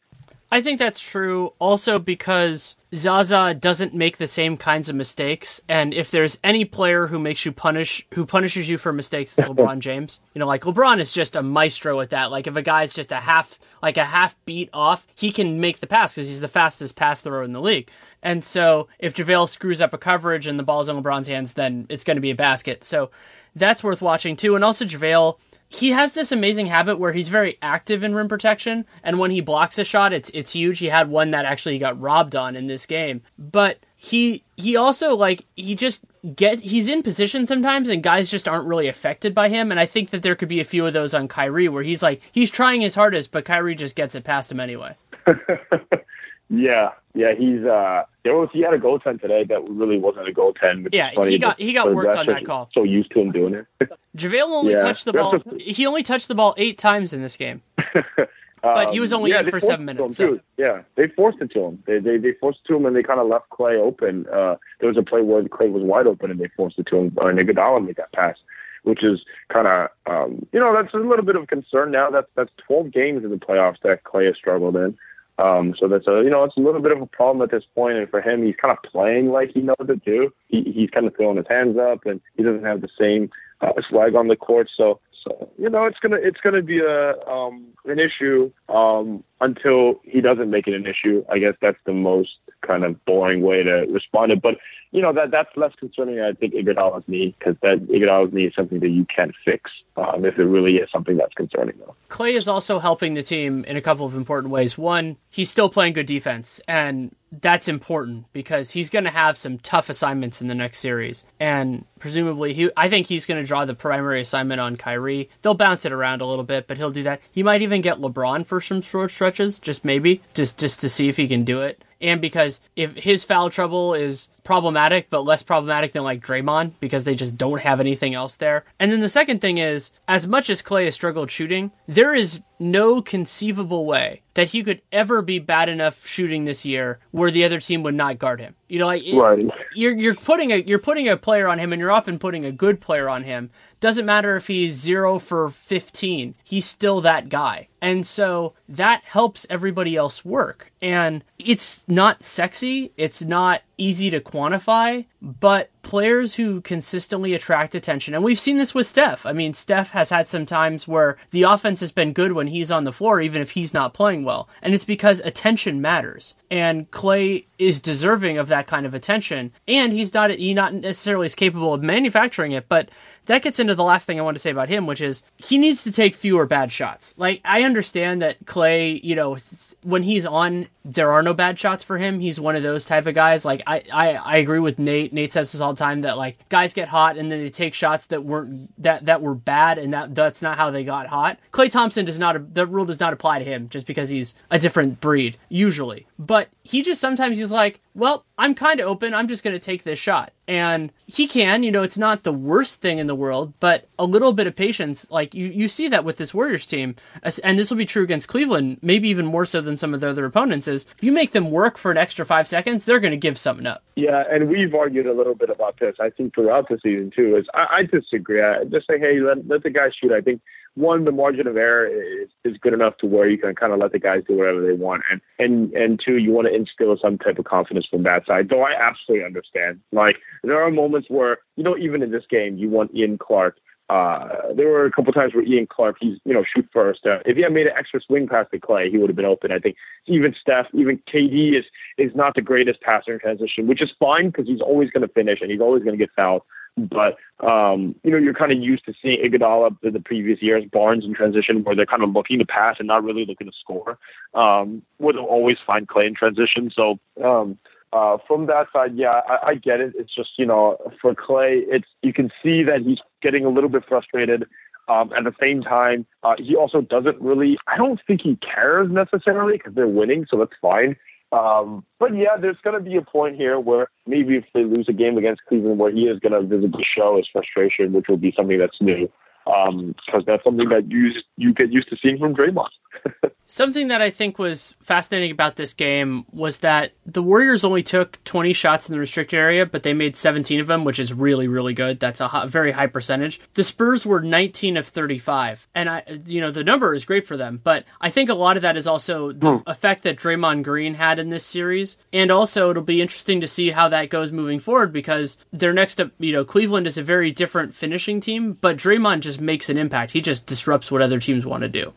I think that's true. Also because Zaza doesn't make the same kinds of mistakes, and if there's any player who makes you punish, who punishes you for mistakes, it's LeBron James. You know, like LeBron is just a maestro at that. Like if a guy's just a half, like a half beat off, he can make the pass because he's the fastest pass thrower in the league. And so if JaVale screws up a coverage and the ball's in LeBron's hands, then it's going to be a basket. So that's worth watching too. And also JaVale he has this amazing habit where he's very active in rim protection, and when he blocks a shot, it's it's huge. He had one that actually got robbed on in this game, but he he also like he just get he's in position sometimes, and guys just aren't really affected by him. And I think that there could be a few of those on Kyrie where he's like he's trying his hardest, but Kyrie just gets it past him anyway. yeah, yeah, he's uh there was he had a goaltend today that really wasn't a goaltend. Yeah, he got he got worked on that call. So used to him doing it. JaVale only yeah. touched the ball. He only touched the ball eight times in this game. but he was only um, yeah, in for seven minutes. So. Yeah, they forced it to him. They they, they forced it to him, and they kind of left Klay open. Uh, there was a play where Klay was wide open, and they forced it to him. Uh, Iguodala made that pass, which is kind of um, you know that's a little bit of concern now. That's that's 12 games in the playoffs that Klay has struggled in. Um, so that's a you know it's a little bit of a problem at this point, and for him, he's kind of playing like he knows it too. He, he's kind of throwing his hands up, and he doesn't have the same uh, swag on the court. So so you know it's gonna it's gonna be a um, an issue um, until he doesn't make it an issue. I guess that's the most kind of boring way to respond to. But you know that that's less concerning. I think Iguodala's knee because that Iguodala's knee is something that you can fix um, if it really is something that's concerning. Though Klay is also helping the team in a couple of important ways. One, he's still playing good defense, and that's important because he's going to have some tough assignments in the next series, and presumably he. I think he's going to draw the primary assignment on Kyrie. They'll bounce it around a little bit, but he'll do that. He might even get LeBron for some short stretches, just maybe, just just to see if he can do it. And because if his foul trouble is problematic, but less problematic than like Draymond because they just don't have anything else there. And then the second thing is, as much as Klay has struggled shooting, there is no conceivable way that he could ever be bad enough shooting this year where the other team would not guard him. You know, like right. you're you're putting a you're putting a player on him, and you're often putting a good player on him. Doesn't matter if he's zero for fifteen, he's still that guy, and so that helps everybody else work. And it's not sexy, it's not easy to quantify, but players who consistently attract attention, and we've seen this with Steph. I mean, Steph has had some times where the offense has been good when he's on the floor, even if he's not playing well. And it's because attention matters. And Klay is deserving of that kind of attention. And he's not, he not necessarily is capable of manufacturing it, but that gets into the last thing I want to say about him, which is he needs to take fewer bad shots. Like, I understand that Klay, you know, when he's on, there are no bad shots for him. He's one of those type of guys. Like, I, I, I agree with Nate. Nate says this all the time that, like, guys get hot and then they take shots that weren't, that, that were bad and that, that's not how they got hot. Klay Thompson does not, that rule does not apply to him just because he's a different breed, usually. But he just sometimes he's like, well, I'm kind of open. I'm just going to take this shot. And he can, you know, it's not the worst thing in the world, but a little bit of patience, like you, you see that with this Warriors team. And this will be true against Cleveland, maybe even more so than some of their other opponents, is if you make them work for an extra five seconds, they're going to give something up. Yeah, and we've argued a little bit about this, I think, throughout the season, too. Is I, I disagree. I just say, hey, let, let the guy shoot. I think one, the margin of error is, is good enough to where you can kind of let the guys do whatever they want, and and and two, you want to instill some type of confidence from that side. Though I absolutely understand. Like there are moments where you know, even in this game, you want Ian Clark. Uh, there were a couple times where Ian Clark, he's you know shoot first. Uh, if he had made an extra swing pass to Klay, he would have been open. I think even Steph, even KD is is not the greatest passer in transition, which is fine because he's always going to finish and he's always going to get fouled. But um, you know, you're kind of used to seeing Iguodala the, the previous years, Barnes in transition, where they're kind of looking to pass and not really looking to score. Um, where they'll always find Klay in transition. So um, uh, from that side, yeah, I, I get it. It's just you know, for Klay, it's you can see that he's getting a little bit frustrated. Um, at the same time, uh, he also doesn't really. I don't think he cares necessarily because they're winning, so that's fine. Um, but yeah, there's going to be a point here where maybe if they lose a game against Cleveland, where he is going to visibly show his frustration, which will be something that's new, because um, that's something that you you get used to seeing from Draymond. Something that I think was fascinating about this game was that the Warriors only took 20 shots in the restricted area, but they made 17 of them, which is really, really good. That's a high, very high percentage. The Spurs were 19 of 35, and I, you know, the number is great for them, but I think a lot of that is also the hmm. effect that Draymond Green had in this series, and also it'll be interesting to see how that goes moving forward because their next up, you know, Cleveland is a very different finishing team, but Draymond just makes an impact. He just disrupts what other teams want to do.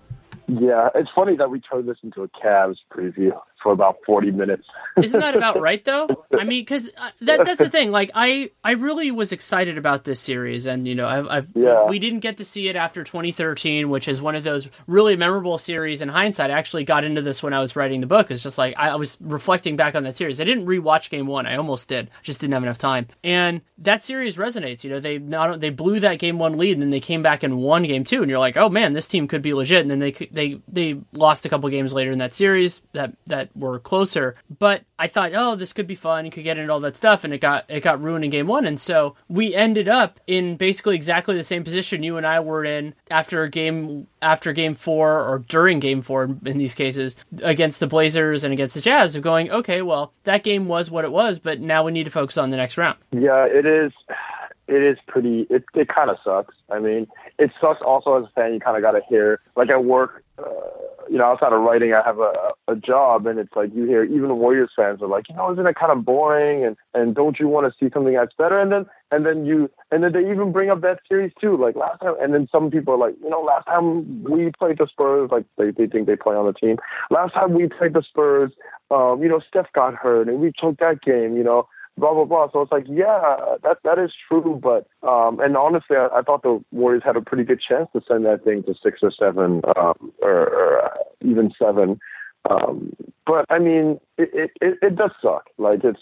Yeah, it's funny that we turned this into a Cavs preview for about 40 minutes. Isn't that about right though? I mean, cuz uh, that that's the thing. Like I I really was excited about this series and you know, I've, I've yeah. we didn't get to see it after 2013, which is one of those really memorable series in hindsight. I actually got into this when I was writing the book. It's just like I, was reflecting back on that series. I didn't rewatch game 1. I almost did. Just didn't have enough time. And that series resonates, you know, they not they blew that game 1 lead and then they came back and won game 2 and you're like, "Oh man, this team could be legit." And then they they they lost a couple games later in that series that that were closer. But I thought, oh, this could be fun. You could get into all that stuff, and it got it got ruined in game one. And so we ended up in basically exactly the same position you and I were in after game after game four or during game four in these cases against the Blazers and against the Jazz of going, okay, well that game was what it was, but now we need to focus on the next round. Yeah, it is. It is pretty. It it kind of sucks. I mean, it sucks also as a fan. You kind of got to hear like at work. Uh, you know, outside of writing, I have a, a job, and it's like you hear even Warriors fans are like, you know, isn't it kind of boring? And and don't you want to see something that's better? And then and then you and then they even bring up that series too, like last time. And then some people are like, you know, last time we played the Spurs, like they they think they play on the team. Last time we played the Spurs, um, you know, Steph got hurt, and we took that game, you know blah blah blah. So it's like, yeah, that that is true, but um, and honestly, I, I thought the Warriors had a pretty good chance to send that thing to six or seven, um, or, or uh, even seven. Um, but I mean, it, it it does suck. Like it's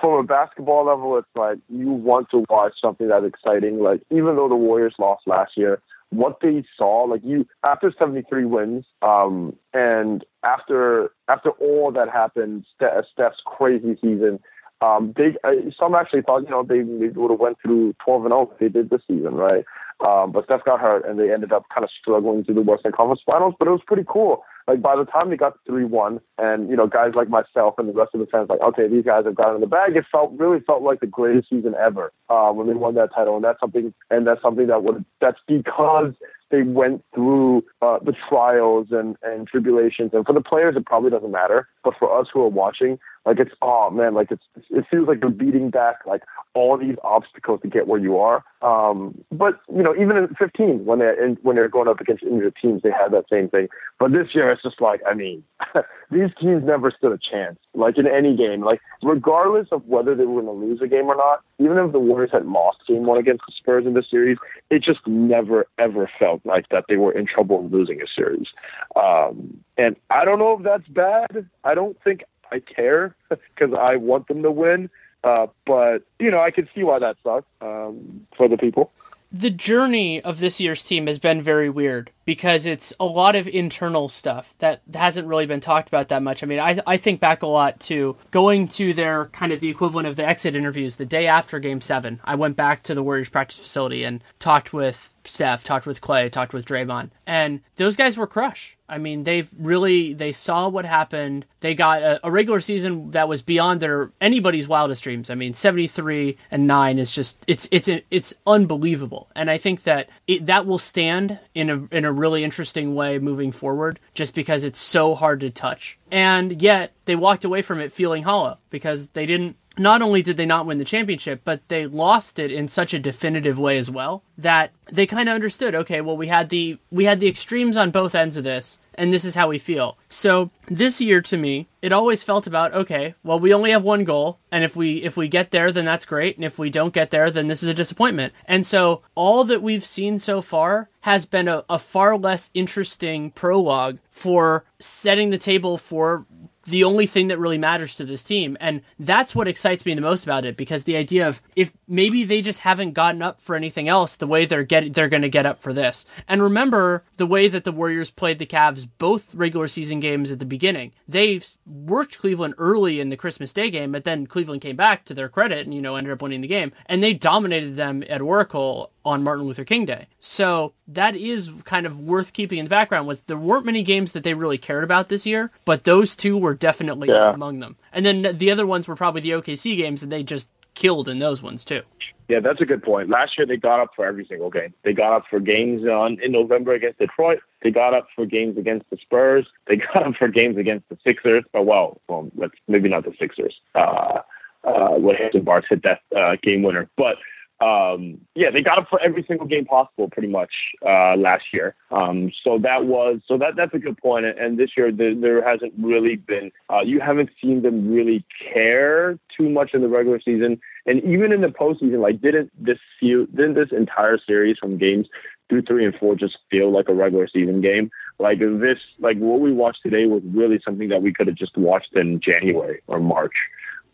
from a basketball level, it's like you want to watch something that's exciting. Like even though the Warriors lost last year, what they saw, like you after 73 wins, um, and after after all that happened, Steph's crazy season, um, they uh, some actually thought you know they, they would have went through 12 and 0 they did this season, right? Um, but Steph got hurt and they ended up kind of struggling through the Western Conference Finals. But it was pretty cool. Like by the time they got three one, and you know guys like myself and the rest of the fans like, okay, these guys have gotten in the bag. It felt really felt like the greatest season ever uh, when they won that title, and that's something and that's something that would that's because they went through uh, the trials and, and tribulations. And for the players, it probably doesn't matter. But for us who are watching, like it's oh man, like it's it feels like you're beating back like all these obstacles to get where you are. Um, but you know, even in 15, when they're in, when they're going up against injured teams, they had that same thing. But this year, it's just like I mean, these teams never stood a chance. Like in any game, like regardless of whether they were going to lose a game or not, even if the Warriors had lost game one against the Spurs in this series, it just never ever felt like that they were in trouble losing a series. Um, and I don't know if that's bad. I don't think I care because I want them to win. Uh, but you know, I can see why that sucks um, for the people. The journey of this year's team has been very weird because it's a lot of internal stuff that hasn't really been talked about that much. I mean, I I think back a lot to going to their kind of the equivalent of the exit interviews the day after Game Seven. I went back to the Warriors practice facility and talked with Steph, talked with Clay, talked with Draymond, and those guys were crushed. I mean, they've really they saw what happened. They got a, a, regular season that was beyond their anybody's wildest dreams. I mean, seventy three and nine is just it's it's it's unbelievable, and I think that it, that will stand in a in a really interesting way moving forward, just because it's so hard to touch. And yet they walked away from it feeling hollow because they didn't not only did they not win the championship, but they lost it in such a definitive way as well that they kind of understood, okay, well we had the we had the extremes on both ends of this and this is how we feel. So, this year to me, it always felt about, okay, well we only have one goal and if we if we get there then that's great and if we don't get there then this is a disappointment. And so all that we've seen so far has been a, a far less interesting prologue for setting the table for the only thing that really matters to this team. And that's what excites me the most about it because the idea of if maybe they just haven't gotten up for anything else the way they're getting they're going to get up for this. And remember the way that the Warriors played the Cavs both regular season games at the beginning. They worked Cleveland early in the Christmas Day game, but then Cleveland came back to their credit and you know ended up winning the game and they dominated them at Oracle on Martin Luther King Day. So that is kind of worth keeping in the background was there weren't many games that they really cared about this year, but those two were definitely Yeah. among them. And then the other ones were probably the OKC games and they just killed in those ones too. Yeah, that's a good point. Last year they got up for every single game. They got up for games on in November against Detroit. They got up for games against the Spurs. They got up for games against the Sixers. Oh well, well, let's maybe not the Sixers. Uh, uh, when Harrison Barnes hit that uh, game winner, but um, yeah, they got up for every single game possible, pretty much uh, last year. Um, so that was so that that's a good point. And this year there, there hasn't really been. Uh, you haven't seen them really care too much in the regular season, and even in the postseason. Like, didn't this feel? Didn't this entire series from games two, three, and four just feel like a regular season game? Like this, like what we watched today was really something that we could have just watched in January or March.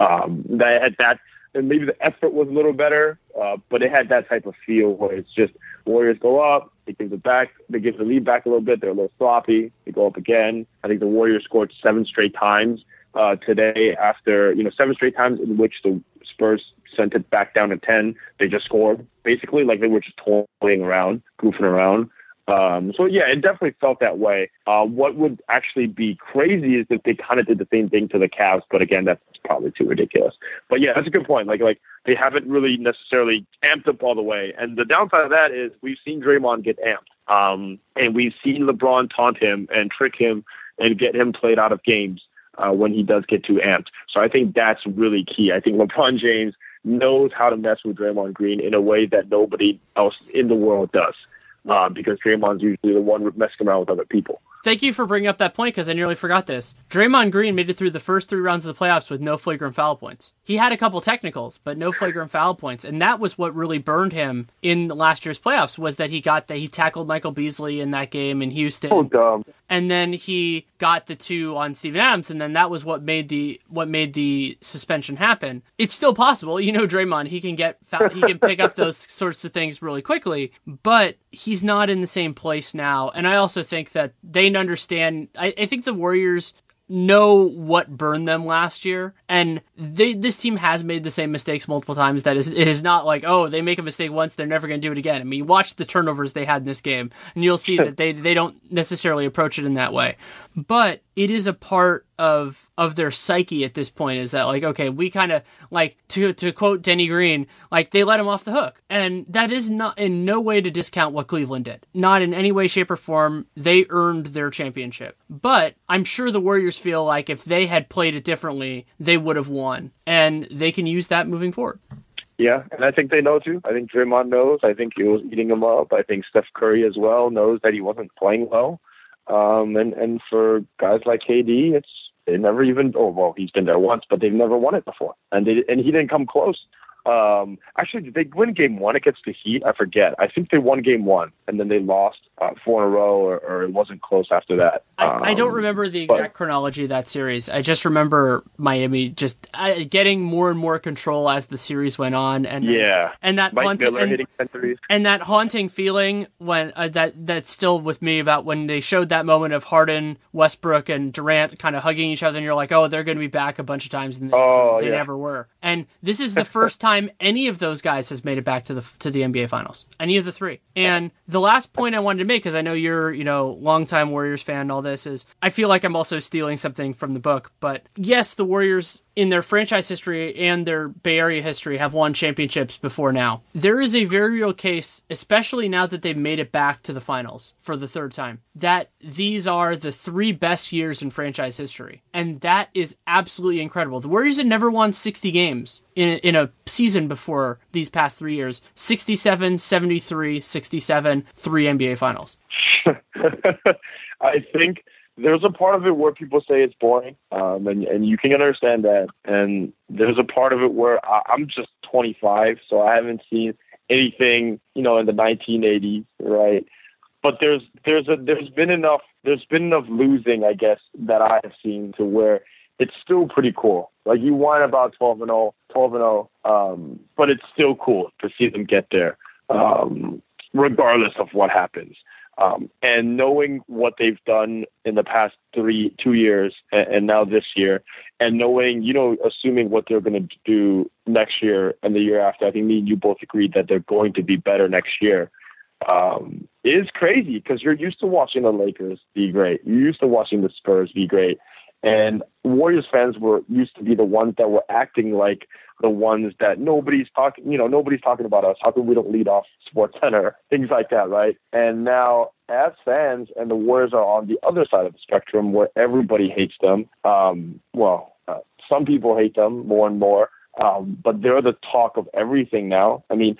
Um, that that and maybe the effort was a little better, uh, but it had that type of feel where it's just Warriors go up, they give it back, they give the lead back a little bit, they're a little sloppy, they go up again. I think the Warriors scored seven straight times uh, today after you know seven straight times in which the Spurs sent it back down to ten. They just scored basically like they were just toying around, goofing around. Um, so yeah, it definitely felt that way. Uh, what would actually be crazy is if they kind of did the same thing to the Cavs, but again, that's probably too ridiculous. But yeah, that's a good point. Like like they haven't really necessarily amped up all the way, and the downside of that is we've seen Draymond get amped, um, and we've seen LeBron taunt him and trick him and get him played out of games uh, when he does get too amped. So I think that's really key. I think LeBron James knows how to mess with Draymond Green in a way that nobody else in the world does uh, because Draymond's usually the one messing around with other people. Thank you for bringing up that point because I nearly forgot this. Draymond Green made it through the first three rounds of the playoffs with no flagrant foul points. He had a couple technicals, but no flagrant foul points, and that was what really burned him in last year's playoffs. Was that he got that he tackled Michael Beasley in that game in Houston, Oh, dumb. and then he got the two on Steven Adams, and then that was what made the what made the suspension happen. It's still possible, you know, Draymond. He can get foul, he can pick up those sorts of things really quickly, but he's not in the same place now. And I also think that they understand. I, I think the Warriors know what burned them last year and they this team has made the same mistakes multiple times that is it is not like oh they make a mistake once they're never going to do it again i mean watch the turnovers they had in this game and you'll see that they they don't necessarily approach it in that way but it is a part of of their psyche at this point is that like okay we kind of like to to quote Denny Green like they let him off the hook and that is not in no way to discount what Cleveland did not in any way shape or form they earned their championship but I'm sure the Warriors feel like if they had played it differently they would have won and they can use that moving forward Yeah, and I think they know too. I think Draymond knows. I think he was eating him up. I think Steph Curry as well knows that he wasn't playing well. Um, and and for guys like KD, it's they never even. Oh well, he's been there once, but they've never won it before, and they and he didn't come close. Um, actually, did they win game one against the Heat? I forget. I think they won game one, and then they lost uh, four in a row, or, or it wasn't close after that. I, I don't Um, remember the but- exact chronology of that series. I just remember Miami just uh, getting more and more control as the series went on, and Yeah, and that Mike haunting, and, and that haunting feeling when uh, that that's still with me about when they showed that moment of Harden, Westbrook, and Durant kind of hugging each other, and you're like, oh, they're going to be back a bunch of times, and they, Oh, they yeah. never were. And this is the first time any of those guys has made it back to the to the NBA Finals, any of the three. And the last point I wanted to make, because I know you're you know longtime Warriors fan, and all this is, I feel like I'm also stealing something from the book, but yes, the Warriors in their franchise history and their Bay Area history have won championships before now. There is a very real case, especially now that they've made it back to the finals for the third time, that these are the three best years in franchise history. And that is absolutely incredible. The Warriors had never won 60 games in, in a season before these past three years 67, 73, 67, three NBA finals. I think there's a part of it where people say it's boring, um, and and you can understand that. And there's a part of it where I, I'm just 25, so I haven't seen anything, you know, in the 1980s, right? But there's there's a there's been enough there's been enough losing, I guess, that I have seen to where it's still pretty cool. Like you whine about 12 and 0, 12 and 0, um, but it's still cool to see them get there, um, regardless of what happens. Um, and knowing what they've done in the past three, two years, and, and now this year, and knowing, you know, assuming what they're going to do next year and the year after, I think me and you both agreed that they're going to be better next year. Um, is crazy because you're used to watching the Lakers be great. You're used to watching the Spurs be great. And Warriors fans were used to be the ones that were acting like the ones that nobody's talking, you know, nobody's talking about us. How come we don't lead off Sports Center? Things like that, right? And now, as fans, and the Warriors are on the other side of the spectrum where everybody hates them. Um, well, uh, some people hate them more and more. Um, but they're the talk of everything now. I mean,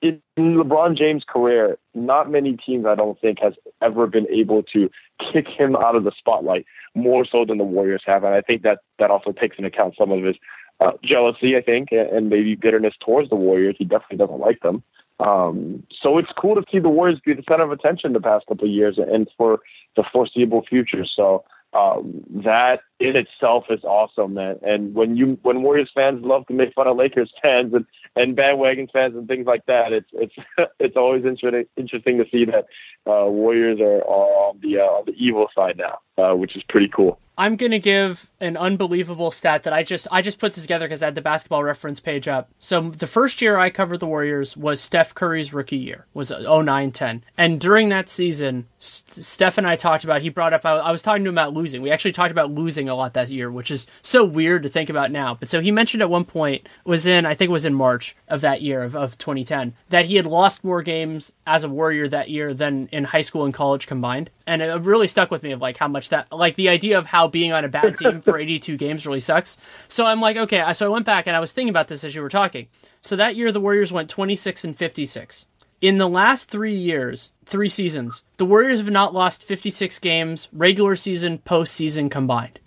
in LeBron James' career, not many teams I don't think has ever been able to kick him out of the spotlight more so than the Warriors have, and I think that that also takes into account some of his uh, jealousy, I think, and maybe bitterness towards the Warriors. He definitely doesn't like them. Um, so it's cool to see the Warriors be the center of attention the past couple of years and for the foreseeable future. So um, that in itself is awesome, man. And when you when Warriors fans love to make fun of Lakers fans and and bandwagon fans and things like that, it's it's it's always interesting interesting to see that uh, Warriors are, on the uh, on the evil side now, uh, which is pretty cool. I'm gonna give an unbelievable stat that I just I just put this together because I had the basketball reference page up. So the first year I covered the Warriors was Steph Curry's rookie year, was 09-10. and during that season, Steph and I talked about. He brought up I, I was talking to him about losing. We actually talked about losing a lot that year, which is so weird to think about now. But so he mentioned at one point was in I think it was in March of that year of, of 2010 that he had lost more games as a Warrior that year than in high school and college combined, and it really stuck with me of like how much that like the idea of how being on a bad team for 82 games really sucks. So I'm like, okay. So I went back and I was thinking about this as you were talking. So that year, the Warriors went 26 and 56. In the last three years, three seasons, the Warriors have not lost 56 games, regular season, postseason combined.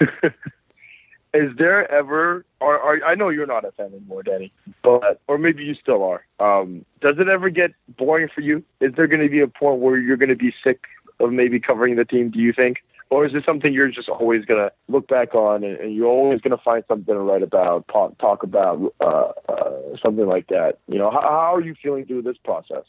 Is there ever, or, or, I know you're not a fan anymore, Danny, but or maybe you still are. Um, does it ever get boring for you? Is there going to be a point where you're going to be sick of maybe covering the team? Do you think? or is this something you're just always going to look back on and, and you're always going to find something to write about, talk, talk about, uh, uh, something like that? You know, how, how are you feeling through this process?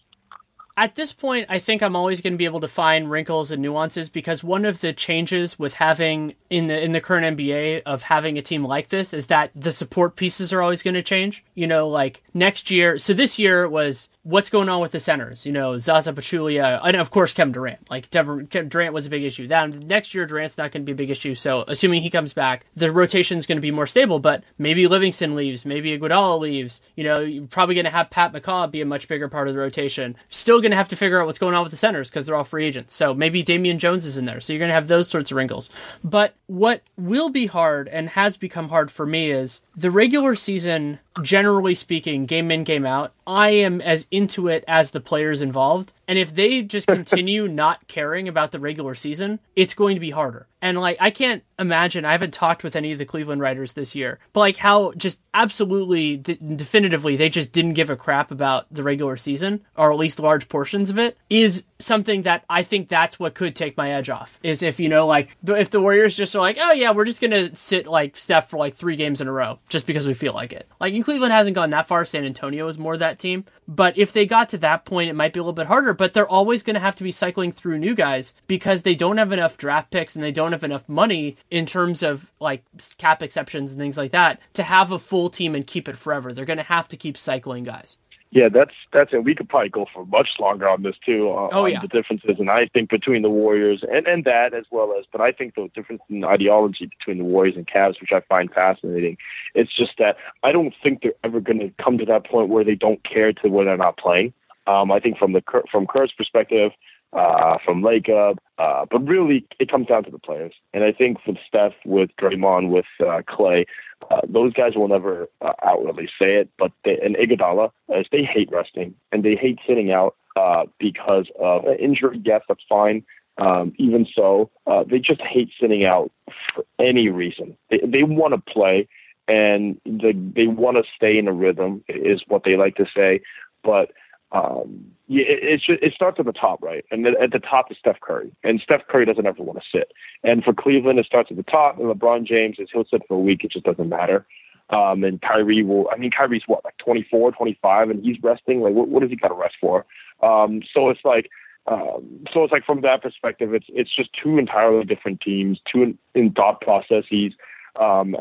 At this point, I think I'm always going to be able to find wrinkles and nuances because one of the changes with having in the in the current NBA of having a team like this is that the support pieces are always going to change. You know, like next year. So this year was what's going on with the centers. You know, Zaza Pachulia, and of course Kevin Durant. Like Durant was a big issue. That next year Durant's not going to be a big issue. So assuming he comes back, the rotation is going to be more stable. But maybe Livingston leaves, maybe Iguodala leaves. You know, you're probably going to have Pat McCaw be a much bigger part of the rotation. Still going to have to figure out what's going on with the centers because they're all free agents. So maybe Damian Jones is in there. So you're going to have those sorts of wrinkles. But what will be hard and has become hard for me is the regular season, generally speaking, game in, game out, I am as into it as the players involved. And if they just continue not caring about the regular season, it's going to be harder. And like, I can't imagine, I haven't talked with any of the Cleveland writers this year, but like how just absolutely de- definitively they just didn't give a crap about the regular season, or at least large portions of it, is something that I think that's what could take my edge off. Is if, you know, like, if the Warriors just are like, oh yeah, we're just gonna sit like Steph for like three games in a row just because we feel like it. Like, in Cleveland hasn't gone that far, San Antonio is more that team. But if they got to that point, it might be a little bit harder, but they're always gonna have to be cycling through new guys because they don't have enough draft picks and they don't have enough money in terms of like cap exceptions and things like that to have a full team and keep it forever. They're going to have to keep cycling guys. Yeah, that's that's it. We could probably go for much longer on this too. Uh, oh yeah, the differences, and I think between the Warriors and and that as well as, but I think the difference in ideology between the Warriors and Cavs, which I find fascinating, it's just that I don't think they're ever going to come to that point where they don't care to where they're not playing. Um, I think from the from Kerr's perspective, uh, from Lacob. Uh, but really, it comes down to the players. And I think with Steph, with Draymond, with uh, Klay, uh, those guys will never uh, outwardly say it. But they, and Iguodala, uh, they hate resting and they hate sitting out uh, because of an injury. Yes, that's fine. Um, even so, uh, they just hate sitting out for any reason. They, they want to play and the, they want to stay in a rhythm, is what they like to say. But um, yeah, it, it, it starts at the top, right? And at the top is Steph Curry, and Steph Curry doesn't ever want to sit. And for Cleveland, it starts at the top, and LeBron James is he'll sit for a week; it just doesn't matter. Um, and Kyrie will, I mean, Kyrie's what, like 24, 25, and he's resting. Like, what, what does he got to rest for? Um, so it's like, um, so it's like from that perspective, it's it's just two entirely different teams, two in, in thought processes um,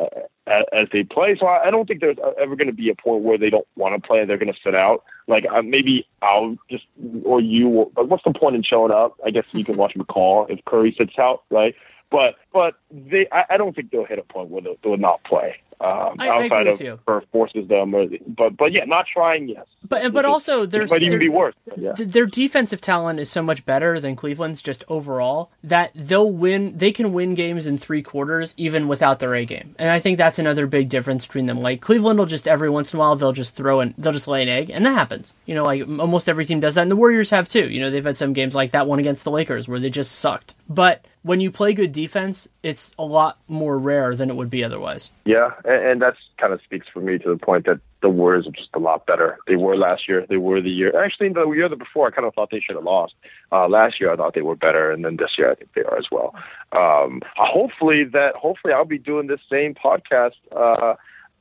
as, as they play. So I, don't think there's ever going to be a point where they don't want to play they're going to sit out. Like uh, maybe I'll just or you. Will, but what's the point in showing up? I guess you can watch McCaw if Curry sits out, right? But but they, I, I don't think they'll hit a point where they'll, they'll not play um, I- I outside agree of with you. or forces them. Or, but but yeah, not trying. Yes, But but also there's it might even be worse. Yeah. th- their defensive talent is so much better than Cleveland's just overall that they'll win. They can win games in three quarters even without their A game, and I think that's another big difference between them. Like Cleveland will just every once in a while they'll just throw in they'll just lay an egg, and that happens. You know, like almost every team does that, and the Warriors have too. You know, they've had some games like that one against the Lakers where they just sucked. But when you play good defense, it's a lot more rare than it would be otherwise. Yeah, and, and that's kind of speaks for me to the point that the Warriors are just a lot better. They were last year. They were the year. Actually, the year before, I kind of thought they should have lost. Uh, last year, I thought they were better, and then this year, I think they are as well. Um, hopefully, that hopefully I'll be doing this same podcast uh,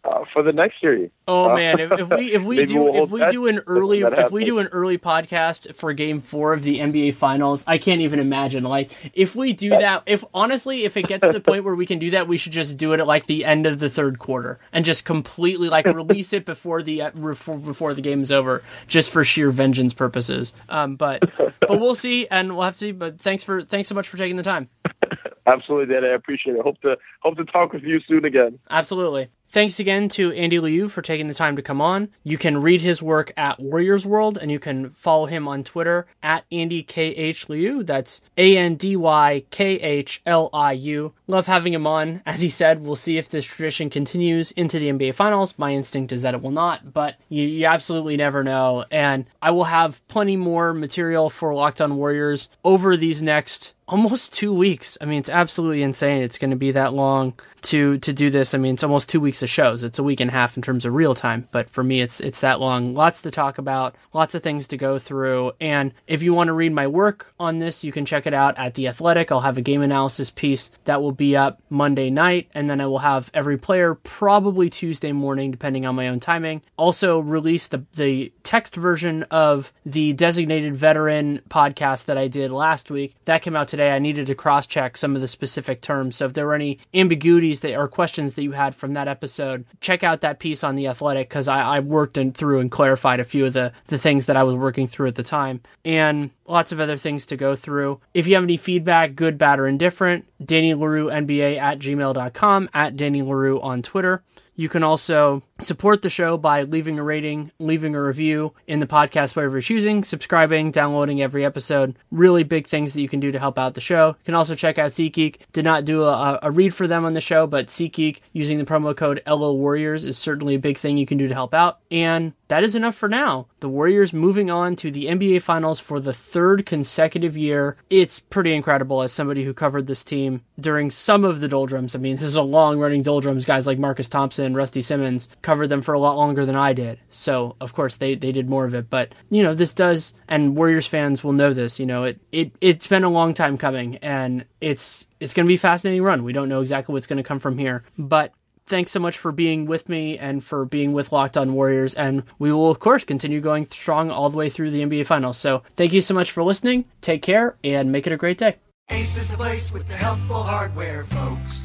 uh, for the next series. Oh Uh, man, if, if we if we do we'll if we do an early if we do an early podcast for Game Four of the NBA Finals, I can't even imagine. Like if we do that, if honestly, if it gets to the point where we can do that, we should just do it at like the end of the third quarter and just completely like release it before the uh, before, before the game is over, just for sheer vengeance purposes. Um, but but we'll see, and we'll have to see. But thanks for thanks so much for taking the time. Absolutely, Dan. I appreciate it. Hope to hope to talk with you soon again. Absolutely. Thanks again to Andy Liu for taking the time to come on. You can read his work at Warriors World and you can follow him on Twitter at Andy KH Liu. That's A N D Y K H L I U. Love having him on. As he said, we'll see if this tradition continues into the NBA Finals. My instinct is that it will not, but you, you absolutely never know. And I will have plenty more material for Locked On Warriors over these next almost two weeks. I mean, it's absolutely insane. It's going to be that long to to do this. I mean, it's almost two weeks of shows. It's a week and a half in terms of real time, but for me, it's it's that long. Lots to talk about, lots of things to go through. And if you want to read my work on this, you can check it out at the Athletic. I'll have a game analysis piece that will be up Monday night, and then I will have every player probably Tuesday morning, depending on my own timing. Also, release the the text version of the designated veteran podcast that I did last week. That came out today. I needed to cross check some of the specific terms. So if there were any ambiguities that or questions that you had from that episode, check out that piece on the Athletic because I, I worked in, through and clarified a few of the the things that I was working through at the time, and lots of other things to go through. If you have any feedback, good, bad, or indifferent, Danny Leroux NBA at gmail.com, at Danny Leroux on Twitter. You can also support the show by leaving a rating, leaving a review in the podcast player you're choosing, subscribing, downloading every episode. Really big things that you can do to help out the show. You can also check out SeatGeek. Did not do a, a read for them on the show, but SeatGeek using the promo code LO Warriors is certainly a big thing you can do to help out. And that is enough for now. The Warriors moving on to the NBA Finals for the third consecutive year. It's pretty incredible as somebody who covered this team during some of the doldrums. I mean, this is a long running doldrums. Guys like Marcus Thompson, Rusty Simmons covered them for a lot longer than I did. So, of course, they, they did more of it. But, you know, this does, and Warriors fans will know this, you know, it, it, it's been a long time coming and it's, it's going to be a fascinating run. We don't know exactly what's going to come from here, but thanks so much for being with me and for being with Locked On Warriors. And we will, of course, continue going strong all the way through the NBA Finals. So thank you so much for listening. Take care and make it a great day. Ace is the place with the helpful hardware, folks.